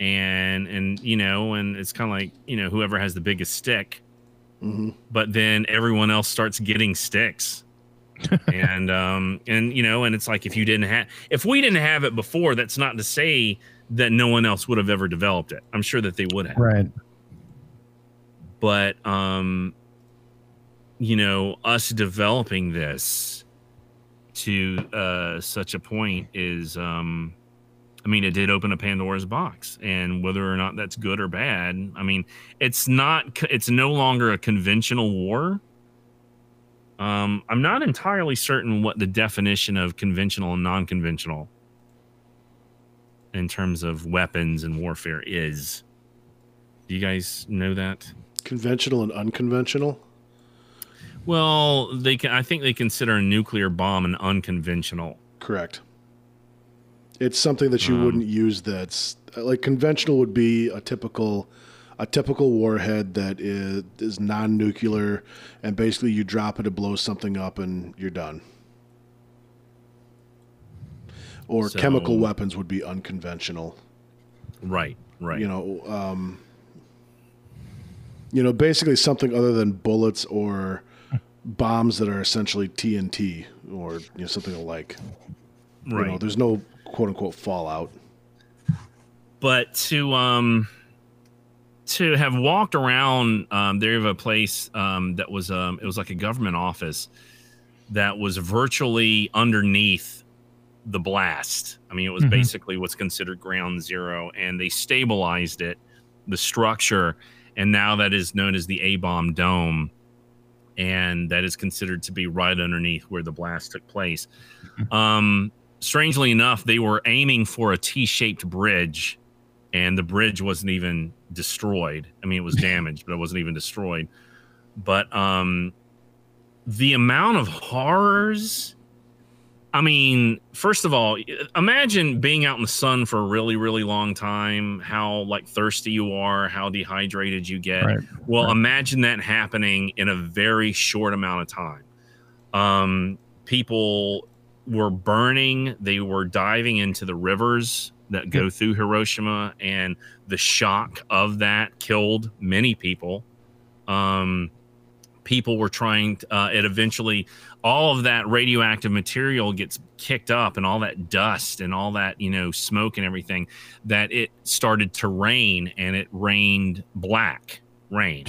and and you know, and it's kind of like, you know, whoever has the biggest stick, Mhm. but then everyone else starts getting sticks. and um and you know, and it's like if you didn't have if we didn't have it before, that's not to say that no one else would have ever developed it. I'm sure that they would have Right. but um you know us developing this to uh such a point is um i mean it did open a pandora's box and whether or not that's good or bad i mean it's not it's no longer a conventional war. Um i'm not entirely certain what the definition of conventional and non-conventional in terms of weapons and warfare is. Do you guys know that? Conventional and unconventional. Well, they can. I think they consider a nuclear bomb an unconventional. Correct. It's something that you Um, wouldn't use. That's like conventional would be a typical, a typical warhead that is is non-nuclear, and basically you drop it, it blow something up, and you're done. Or So- chemical weapons would be unconventional. Right. Right. You know, um, you know, basically something other than bullets or bombs that are essentially TNT or you know something alike. right. You know, there's no quote unquote fallout. but to um to have walked around um there of a place um that was um it was like a government office that was virtually underneath the blast i mean it was Mhm. basically what's considered ground zero and they stabilized it the structure and now that is known as the a-bomb dome and that is considered to be right underneath where the blast took place um strangely enough they were aiming for a t-shaped bridge and the bridge wasn't even destroyed. I mean, it was damaged, but it wasn't even destroyed. But um, the amount of horrors. I mean, first of all, imagine being out in the sun for a really, really long time. How like thirsty you are, how dehydrated you get. Right. Well, Right. imagine that happening in a very short amount of time. Um, people were burning, they were diving into the rivers that go through Hiroshima, and the shock of that killed many people. Um, people were trying, to, uh, it eventually, all of that radioactive material gets kicked up, and all that dust and all that, you know, smoke and everything, that it started to rain, and it rained black rain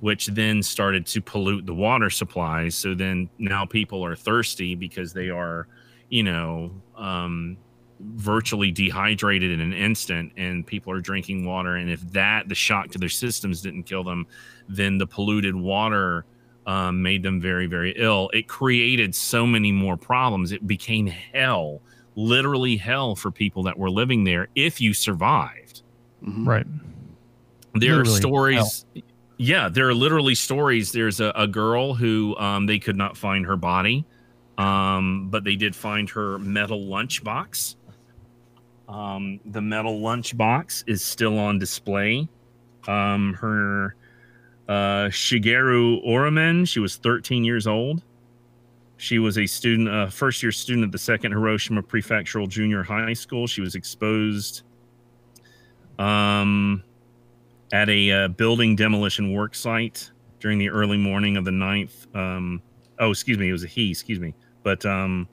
which then started to pollute the water supplies. So then now people are thirsty because they are, you know, um, virtually dehydrated in an instant and people are drinking water. And if that the shock to their systems didn't kill them then the polluted water um, made them very very ill. It created so many more problems. It became hell literally hell for people that were living there if you survived. Mhm. Right. there are Literally stories yeah there are literally stories. There's a, a girl who um, they could not find her body um, but they did find her metal lunchbox um, the metal lunchbox is still on display um, her uh, shigeru orimen she was 13 years old she was a student a first year student at the second hiroshima prefectural junior high school she was exposed um, at a uh, building demolition work site during the early morning of the 9th. Um, oh, excuse me, it was a he, excuse me. But um,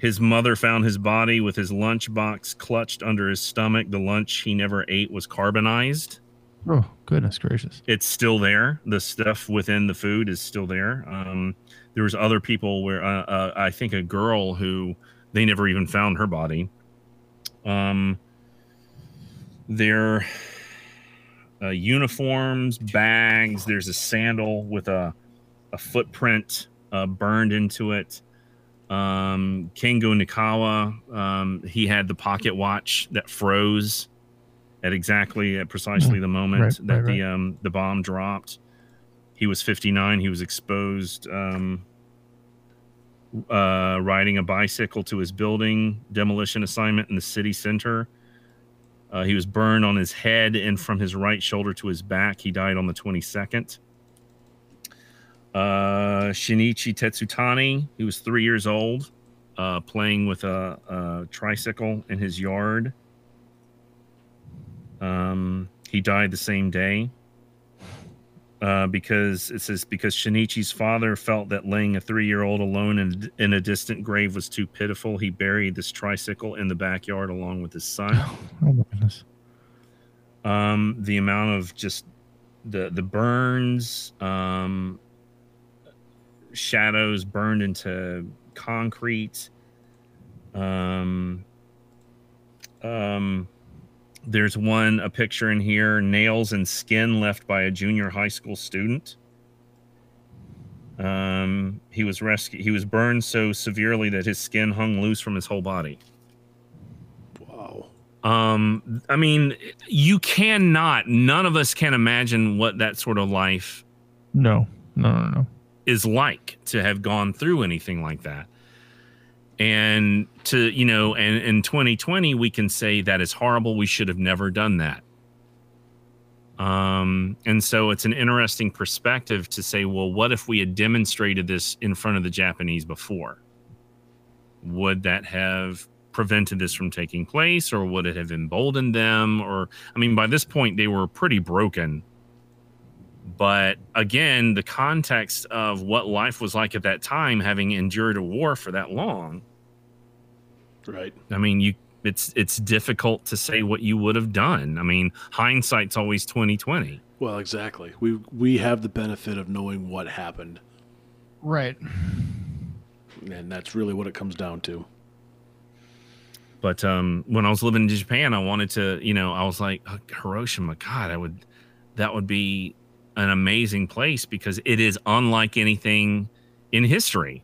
his mother found his body with his lunchbox clutched under his stomach. The lunch he never ate was carbonized. Oh, goodness gracious. It's still there. The stuff within the food is still there. Um, there was other people where uh, uh, I think a girl who they never even found her body. Um, their uh, uniforms, bags. There's a sandal with a a footprint uh, burned into it. Um, Kengo Nikawa, um, he had the pocket watch that froze at exactly at precisely the moment Right, that right, the um, the bomb dropped. He was 59. He was exposed um, uh, riding a bicycle to his building demolition assignment in the city center. Uh, he was burned on his head and from his right shoulder to his back. He died on the 22nd. Uh, Shinichi Tetsutani, he was three years old, uh, playing with a, a tricycle in his yard. Um, he died the same day uh, because it says because Shinichi's father felt that laying a three-year-old alone in, in a distant grave was too pitiful. He buried this tricycle in the backyard along with his son. Oh my goodness. um, the amount of just the the burns, um, shadows burned into concrete. Um, um, there's one a picture in here: nails and skin left by a junior high school student. Um, he was rescued. He was burned so severely that his skin hung loose from his whole body. Wow. Um, I mean, you cannot, none of us can imagine what that sort of life No, no, no, no. Is like to have gone through anything like that. And to, you know, and in 2020, we can say that is horrible. We should have never done that. Um, and so it's an interesting perspective to say, well, what if we had demonstrated this in front of the Japanese before? Would that have prevented this from taking place or would it have emboldened them? Or, I mean, by this point, they were pretty broken. But again, the context of what life was like at that time, having endured a war for that long, Right. I mean, you it's it's difficult to say what you would have done. I mean, hindsight's always twenty twenty. Well, exactly. We we have the benefit of knowing what happened, Right. and that's really what it comes down to. But um, when I was living in Japan, I wanted to, you know, I was like, "Oh, Hiroshima, God, I would, that would be an amazing place because it is unlike anything in history.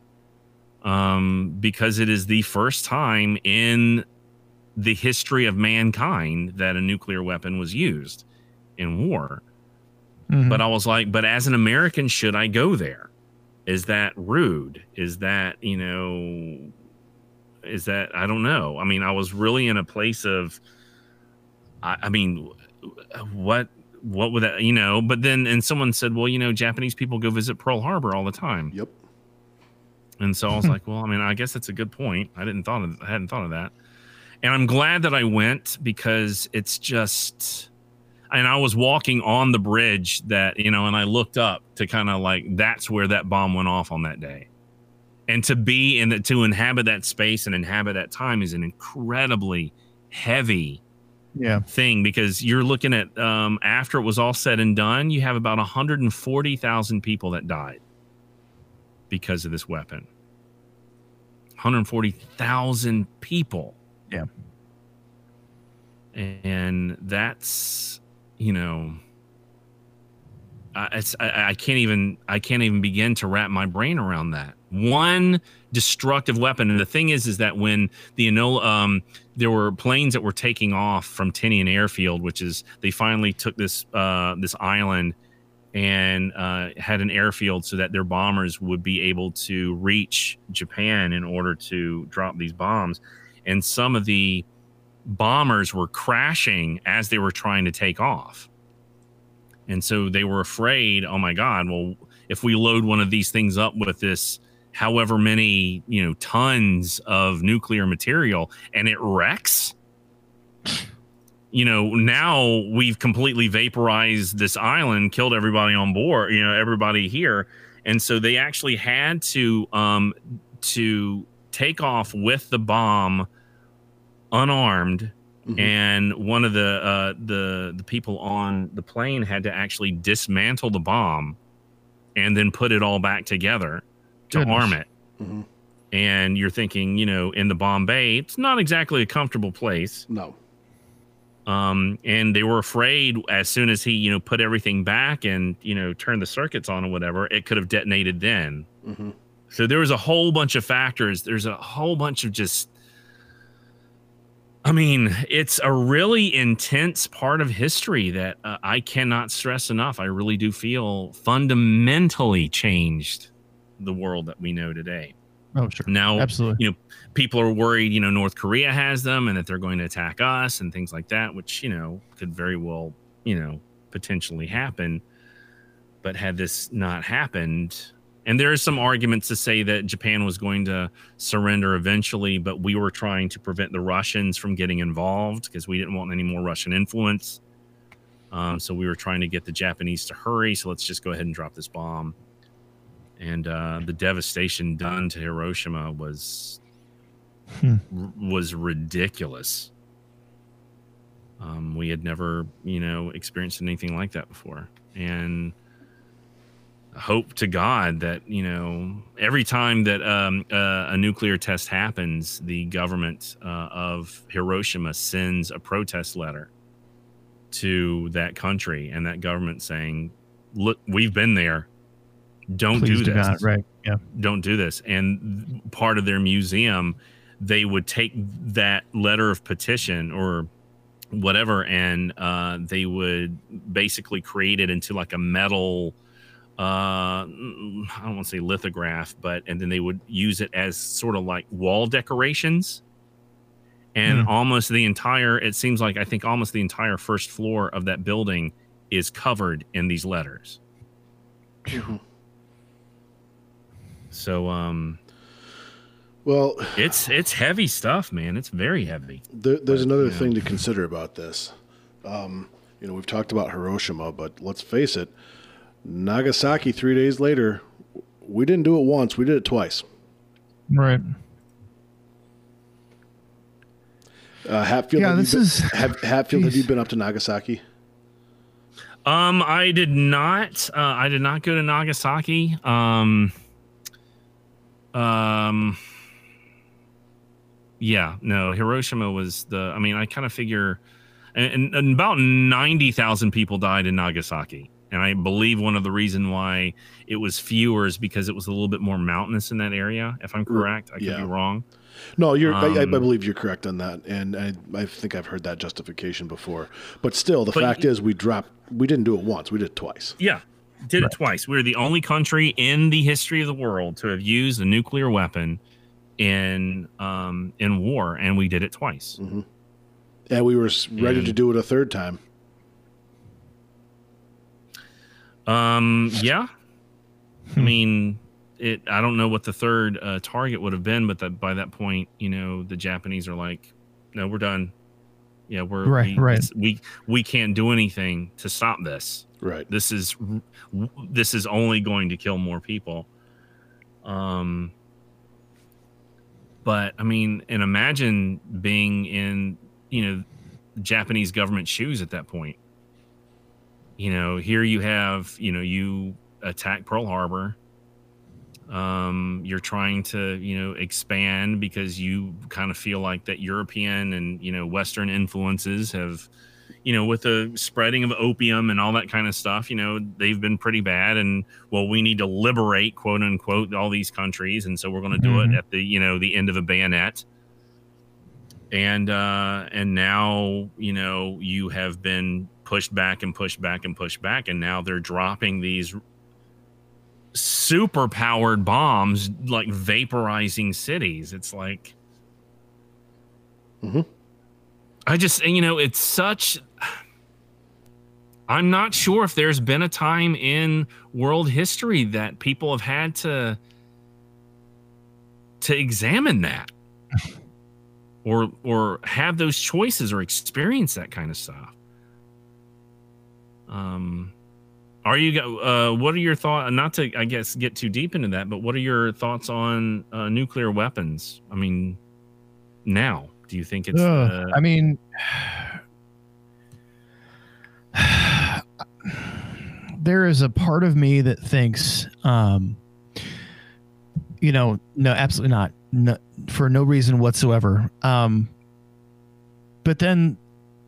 Um, because it is the first time in the history of mankind that a nuclear weapon was used in war. Mhm. But I was like, but as an American, should I go there? Is that rude? Is that, you know, is that, I don't know. I mean, I was really in a place of, I, I mean, what, what would that, you know, but then, and someone said, well, you know, Japanese people go visit Pearl Harbor all the time. Yep. And so I was like, well, I mean, I guess that's a good point. I didn't thought of, I hadn't thought of that. And I'm glad that I went because it's just, and I was walking on the bridge that, you know, and I looked up to kind of like, that's where that bomb went off on that day. And to be in the, to inhabit that space and inhabit that time is an incredibly heavy Yeah. thing because you're looking at, um, after it was all said and done, you have about 140,000 people that died because of this weapon. 140,000 people. Yeah. And that's, you know, I, it's, I, I can't even I can't even begin to wrap my brain around that one destructive weapon. And the thing is, is that when the Enola, um, there were planes that were taking off from Tinian Airfield, which is they finally took this uh, this island and uh, had an airfield so that their bombers would be able to reach Japan in order to drop these bombs. And some of the bombers were crashing as they were trying to take off. And so they were afraid, oh my God, well, if we load one of these things up with this however many, you know, tons of nuclear material and it wrecks, you know, now we've completely vaporized this island, killed everybody on board, you know, everybody here. And so they actually had to um to take off with the bomb unarmed Mhm. and one of the uh, the the people on the plane had to actually dismantle the bomb and then put it all back together to Goodness. arm it. Mhm. And you're thinking, you know, in the bomb bay, it's not exactly a comfortable place. No. Um, and they were afraid as soon as he, you know, put everything back and you know turned the circuits on or whatever, it could have detonated then. hmm So there was a whole bunch of factors. There's a whole bunch of just. I mean, it's a really intense part of history that uh, I cannot stress enough. I really do feel fundamentally changed the world that we know today. Oh, sure. Now, Absolutely. you know, people are worried, you know, North Korea has them and that they're going to attack us and things like that, which, you know, could very well, you know, potentially happen. But had this not happened, and there are some arguments to say that Japan was going to surrender eventually, but we were trying to prevent the Russians from getting involved because we didn't want any more Russian influence. Um, so we were trying to get the Japanese to hurry. So let's just go ahead and drop this bomb. And uh, the devastation done to Hiroshima was Hmm. r- was ridiculous. Um, we had never, you know, experienced anything like that before, and hope to God that you know every time that um, uh, a nuclear test happens, the government uh, of Hiroshima sends a protest letter to that country and that government saying, "Look, we've been there. Don't Please do do this." not. Right. Yeah. don't do this. And part of their museum, they would take that letter of petition or whatever, and uh, they would basically create it into like a metal. Uh, I don't want to say lithograph, but and then they would use it as sort of like wall decorations. And Hmm. almost the entire, it seems like I think almost the entire first floor of that building is covered in these letters. So, um, Well, It's it's heavy stuff, man. It's very heavy. there, there's But, another yeah. thing to consider about this. Um, you know, we've talked about Hiroshima, but let's face it, Nagasaki. Three days later, we didn't do it once; we did it twice. Right. Uh, Hatfield, Yeah, have, this you been, is- have, Hatfield, have you been up to Nagasaki? Um, I did not. Uh, I did not go to Nagasaki. Um, um, yeah, no. Hiroshima was the. I mean, I kind of figure, and, and about ninety thousand people died in Nagasaki, and I believe one of the reason why it was fewer is because it was a little bit more mountainous in that area. If I'm correct, I could yeah. be wrong. No, you're. I, I Um, believe you're correct on that, and I, I think I've heard that justification before. But still, the But fact y- is, we dropped. We didn't do it once; we did it twice. Yeah, did it twice. We're the only country in the history of the world to have used a nuclear weapon in um in war, and we did it twice. And we were s- ready to do it a third time. Um, yeah. I mean, it. I don't know what the third uh, target would have been, but that by that point, you know, the Japanese are like, "No, we're done. Yeah, we're Right, we, right. We we can't do anything to stop this." Right. this is this is only going to kill more people um but i mean and imagine being in you know japanese government shoes at that point you know here you have you know you attack pearl harbor Um, you're trying to, you know, expand because you kind of feel like that European and you know Western influences have, you know, with the spreading of opium and all that kind of stuff, you know, they've been pretty bad. And well, we need to liberate, quote unquote, all these countries, and so we're going to do Mhm. it at the, you know, the end of a bayonet. And uh, and now you know you have been pushed back and pushed back and pushed back, and now they're dropping these super powered bombs like vaporizing cities. It's like Mhm. I just you know it's such I'm not sure if there's been a time in world history that people have had to to examine that or or have those choices or experience that kind of stuff. Um are you uh what are your thoughts not to I guess get too deep into that but what are your thoughts on uh, nuclear weapons? I mean now do you think it's uh, I mean, there is a part of me that thinks, um, you know, no, absolutely not, no, for no reason whatsoever. Um, but then,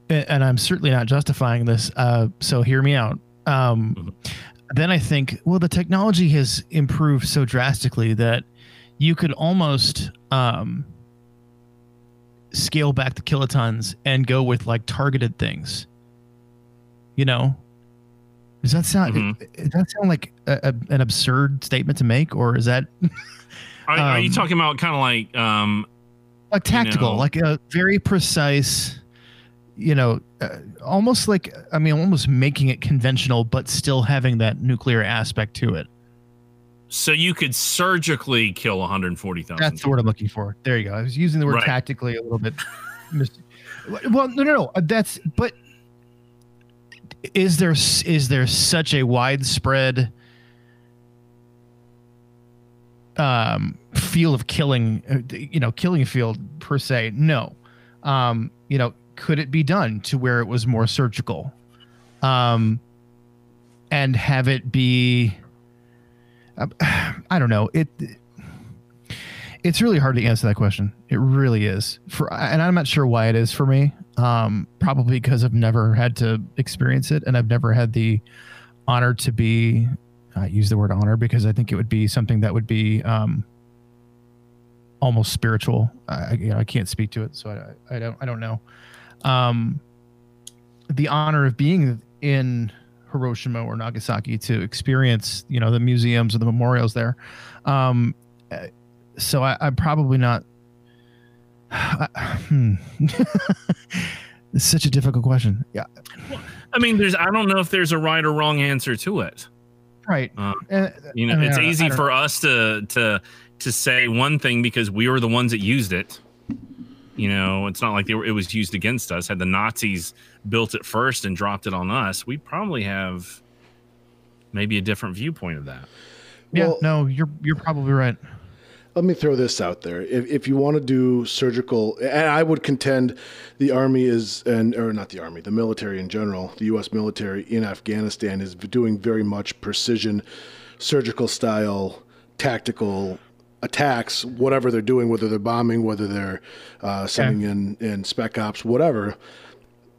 and I'm certainly not justifying this. Uh, so hear me out. Um, Mhm. Then I think, well, the technology has improved so drastically that you could almost, um, scale back the kilotons and go with like targeted things. You know, does that sound Mhm. does that sound like a, a, an absurd statement to make, or is that are, are you um, talking about kind of like um like tactical, know. like a very precise? You know, uh, almost like I mean, almost making it conventional, but still having that nuclear aspect to it. so you could surgically kill 140,000 That's the word I'm looking for. There you go. I was using the word Right. tactically a little bit. well, no, no, no. uh, That's but is there is there such a widespread um field of killing uh, you know killing field per se no um you know could it be done to where it was more surgical? Um and have it be uh, i don't know. It it's really hard to answer that question. It really is. For and i'm not sure why it is for me. Um probably because i've never had to experience it and i've never had the honor to be I use the word honor because I think it would be something that would be um, almost spiritual. I, you know, I can't speak to it, so I, I don't, I don't know. Um, the honor of being in Hiroshima or Nagasaki to experience, you know, the museums or the memorials there. Um, so I, I'm probably not. I, hmm. it's such a difficult question. Yeah, I mean there's I don't know if there's a right or wrong answer to it right. Uh, Uh, you know I mean, it's I don't- I easy for us to to to say one thing because we were the ones that used it you know it's not like they were, it was used against us had the nazis built it first and dropped it on us we probably have maybe a different viewpoint of that Yeah, Well- no, you're you're probably right. Let me throw this out there. If, if you want to do surgical, and I would contend the army is, and or not the army, the military in general, the U.S. military in Afghanistan is doing very much precision, surgical style, tactical attacks. Whatever they're doing, whether they're bombing, whether they're uh, sending in in spec ops, whatever.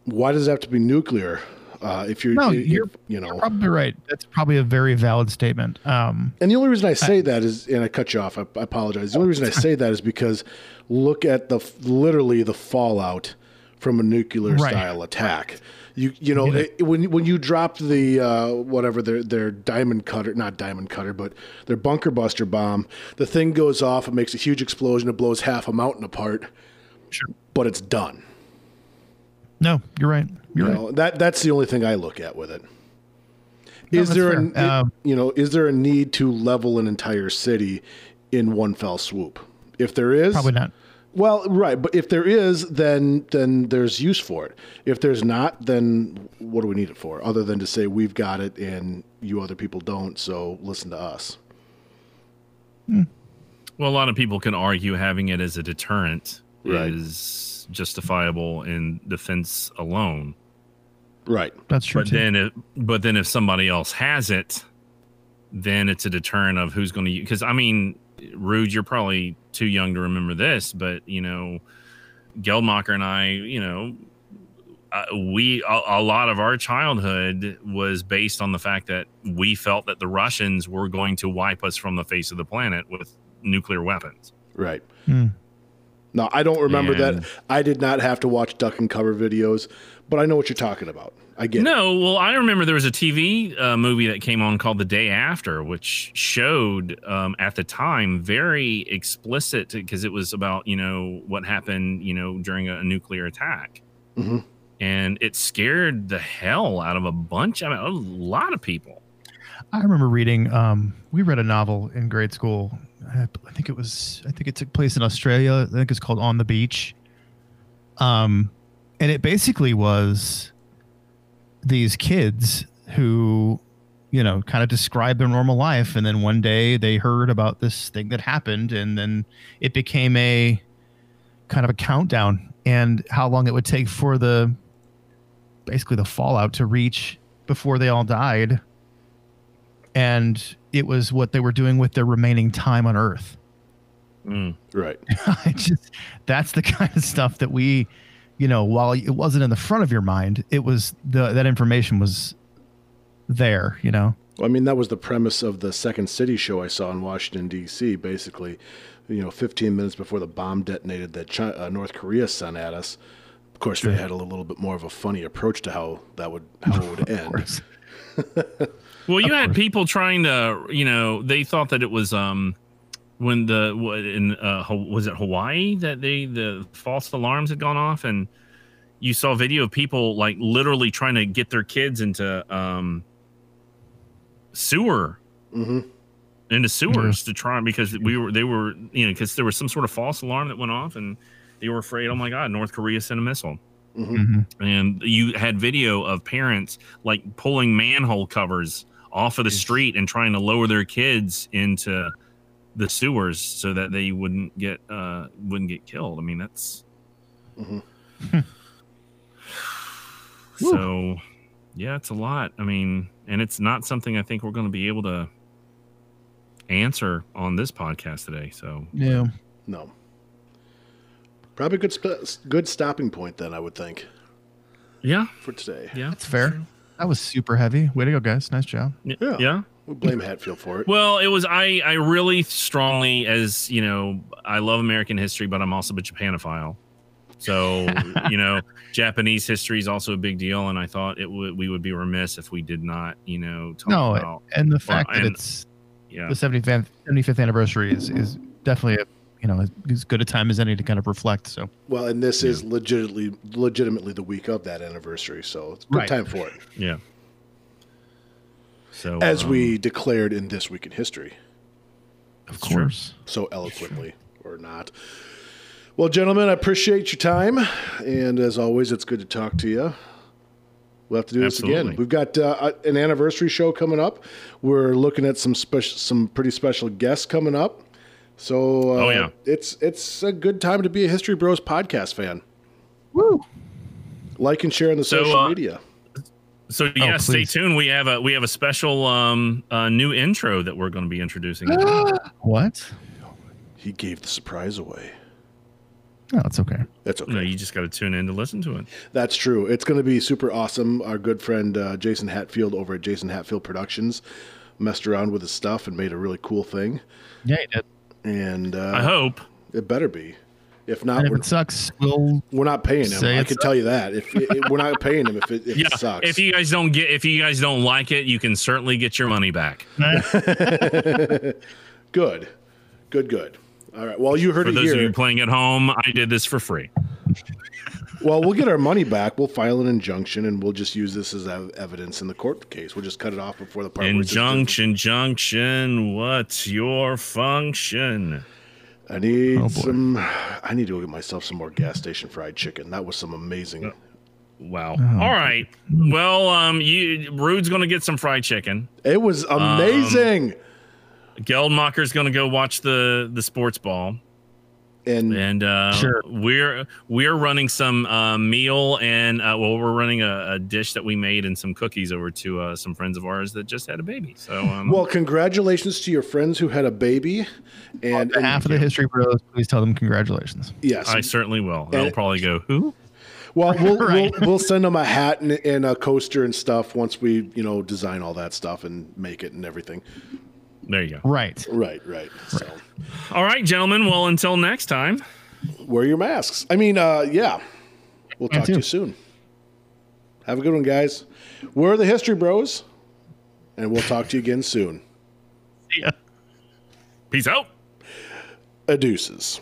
Why does it have to be nuclear? Uh, if you're, No, if- you're- you know, You're probably right. That's probably a very valid statement. Um, And the only reason I say that is, and I cut you off. I, I apologize. The only reason I say that is because look at the literally the fallout from a nuclear Right. style attack. You you know it, when when you dropped the uh, whatever their their diamond cutter, not diamond cutter, but their bunker buster bomb, the thing goes off. It makes a huge explosion. It blows half a mountain apart. Sure. But it's done. no, you're right. You're You right. know, that that's the only thing I look at with it. No, Is there an, Um, you know is there a need to level an entire city in one fell swoop? If there is, Probably not. Well, right, but if there is, then then there's use for it. If there's not, then what do we need it for? Other than to say we've got it and you other people don't, so listen to us. Hmm. well a lot of people can argue having it as a deterrent Right. is justifiable in defense alone Right. That's true but too. then if but then if somebody else has it then it's a deterrent of who's going to. use. Because I mean, Rude, you're probably too young to remember this, but you know, Geldmacher and I, you know, uh, we a, a, lot of our childhood was based on the fact that we felt that the Russians were going to wipe us from the face of the planet with nuclear weapons. Right. Hmm. No, I don't remember And- that. I did not have to watch duck and cover videos, but I know what you're talking about. I get it. No, well, I remember there was a TV uh, movie that came on called The Day After, which showed um, at the time very explicit because it was about you know what happened you know during a, nuclear attack, Mhm. and it scared the hell out of a bunch. I mean, a lot of people. I remember reading. Um, we read a novel in grade school. I I think it was. I think it took place in Australia. I think it's called On the Beach. Um, and it basically was these kids who, you know, kind of describe their normal life, and then one day they heard about this thing that happened, and then it became a kind of a countdown and how long it would take for the basically the fallout to reach before they all died and it was what they were doing with their remaining time on earth Mm. Right. I just that's the kind of stuff that we you know while it wasn't in the front of your mind it was the that information was there you know Well, I mean, that was the premise of the Second City show I saw in Washington D.C. Basically, you know, 15 minutes before the bomb detonated that China, uh, North Korea sent at us. Of course, they had a little bit more of a funny approach to how that would how it would end. Well, you had people trying to, you know, they thought that it was um when the in uh was it Hawaii that they the false alarms had gone off? And you saw video of people like literally trying to get their kids into um sewer. Hmm into sewers to try because we were they were you know because there was some sort of false alarm that went off and they were afraid oh my god North Korea sent a missile. Mhm. and you had video of parents like pulling manhole covers off of the street and trying to lower their kids into the sewers so that they wouldn't get uh wouldn't get killed. I mean that's Mhm. so yeah it's a lot. I mean and it's not something i think we're going to be able to answer on this podcast today so. Yeah. No. Probably good sp- good stopping point then. I would think. Yeah. For today. yeah. That's fair. That was super heavy. Way to go guys. Nice job. Yeah, Yeah. Yeah. We'll blame Hatfield for it. Well, it was I. I really strongly, as you know, I love American history, but I'm also a Japanophile. So you know, Japanese history is also a big deal, and I thought it would we would be remiss if we did not, you know, talk no about and the fact that and- it's yeah, the 75th 75th anniversary is is definitely a you know as, as good a time as any to kind of reflect so Well, and this is legitimately legitimately the week of that anniversary, so it's a good Right. time for it. yeah. So As um, we declared in this week in history. of course so eloquently or not. Well, gentlemen, I appreciate your time, and as always, it's good to talk to you. We'll have to do this again. We've got uh, an anniversary show coming up. We're looking at some special, some pretty special guests coming up. So, uh, Oh, yeah. it's it's a good time to be a History Bros podcast fan. Woo. Like and share on the So, social uh, media. So yeah, stay Oh, please. tuned. We have a we have a special um uh, new intro that we're going to be introducing. what He gave the surprise away. no it's okay That's okay. no, you just got to tune in to listen to it. That's true. It's going to be super awesome. Our good friend uh, Jason Hatfield over at Jason Hatfield Productions messed around with his stuff and made a really cool thing. yeah you did And uh, I hope. it better be. If not, if we're, it sucks we'll we're not paying him. Say I it can tell you that. If it, we're not paying him, if it, if Yeah, it sucks. if you guys don't get if you guys don't like it, you can certainly get your money back. good, good, good. All right. Well, you heard For it those of you playing at home, I did this for free. well, we'll get our money back. We'll file an injunction, and we'll just use this as ev- evidence in the court case. We'll just cut it off before the part. where it just- Injunction. What's your function? I need Oh, some. I need to go get myself some more gas station fried chicken. That was some amazing. Wow. Oh, All right. Well, um, you Rude's gonna get some fried chicken. It was amazing. Geldmacher's gonna go watch the the sports ball. And and uh, Sure. we're we're running some uh, meal and uh, well, we're running a, a dish that we made and some cookies over to uh, some friends of ours that just had a baby. So um, well, congratulations to your friends who had a baby. And, and Half of the history bros, please tell them congratulations. yes, I certainly will. They'll probably go who. Well, we'll, Right. we'll we'll send them a hat and, and a coaster and stuff once we you know design all that stuff and make it and everything. There you go. Right. Right, right. So All right, gentlemen. Well, until next time. wear your masks. I mean, uh, yeah. We'll talk to you soon. Have a good one, guys. We're the History Bros, and we'll talk to you again soon. Yeah. Peace out. Adeuces.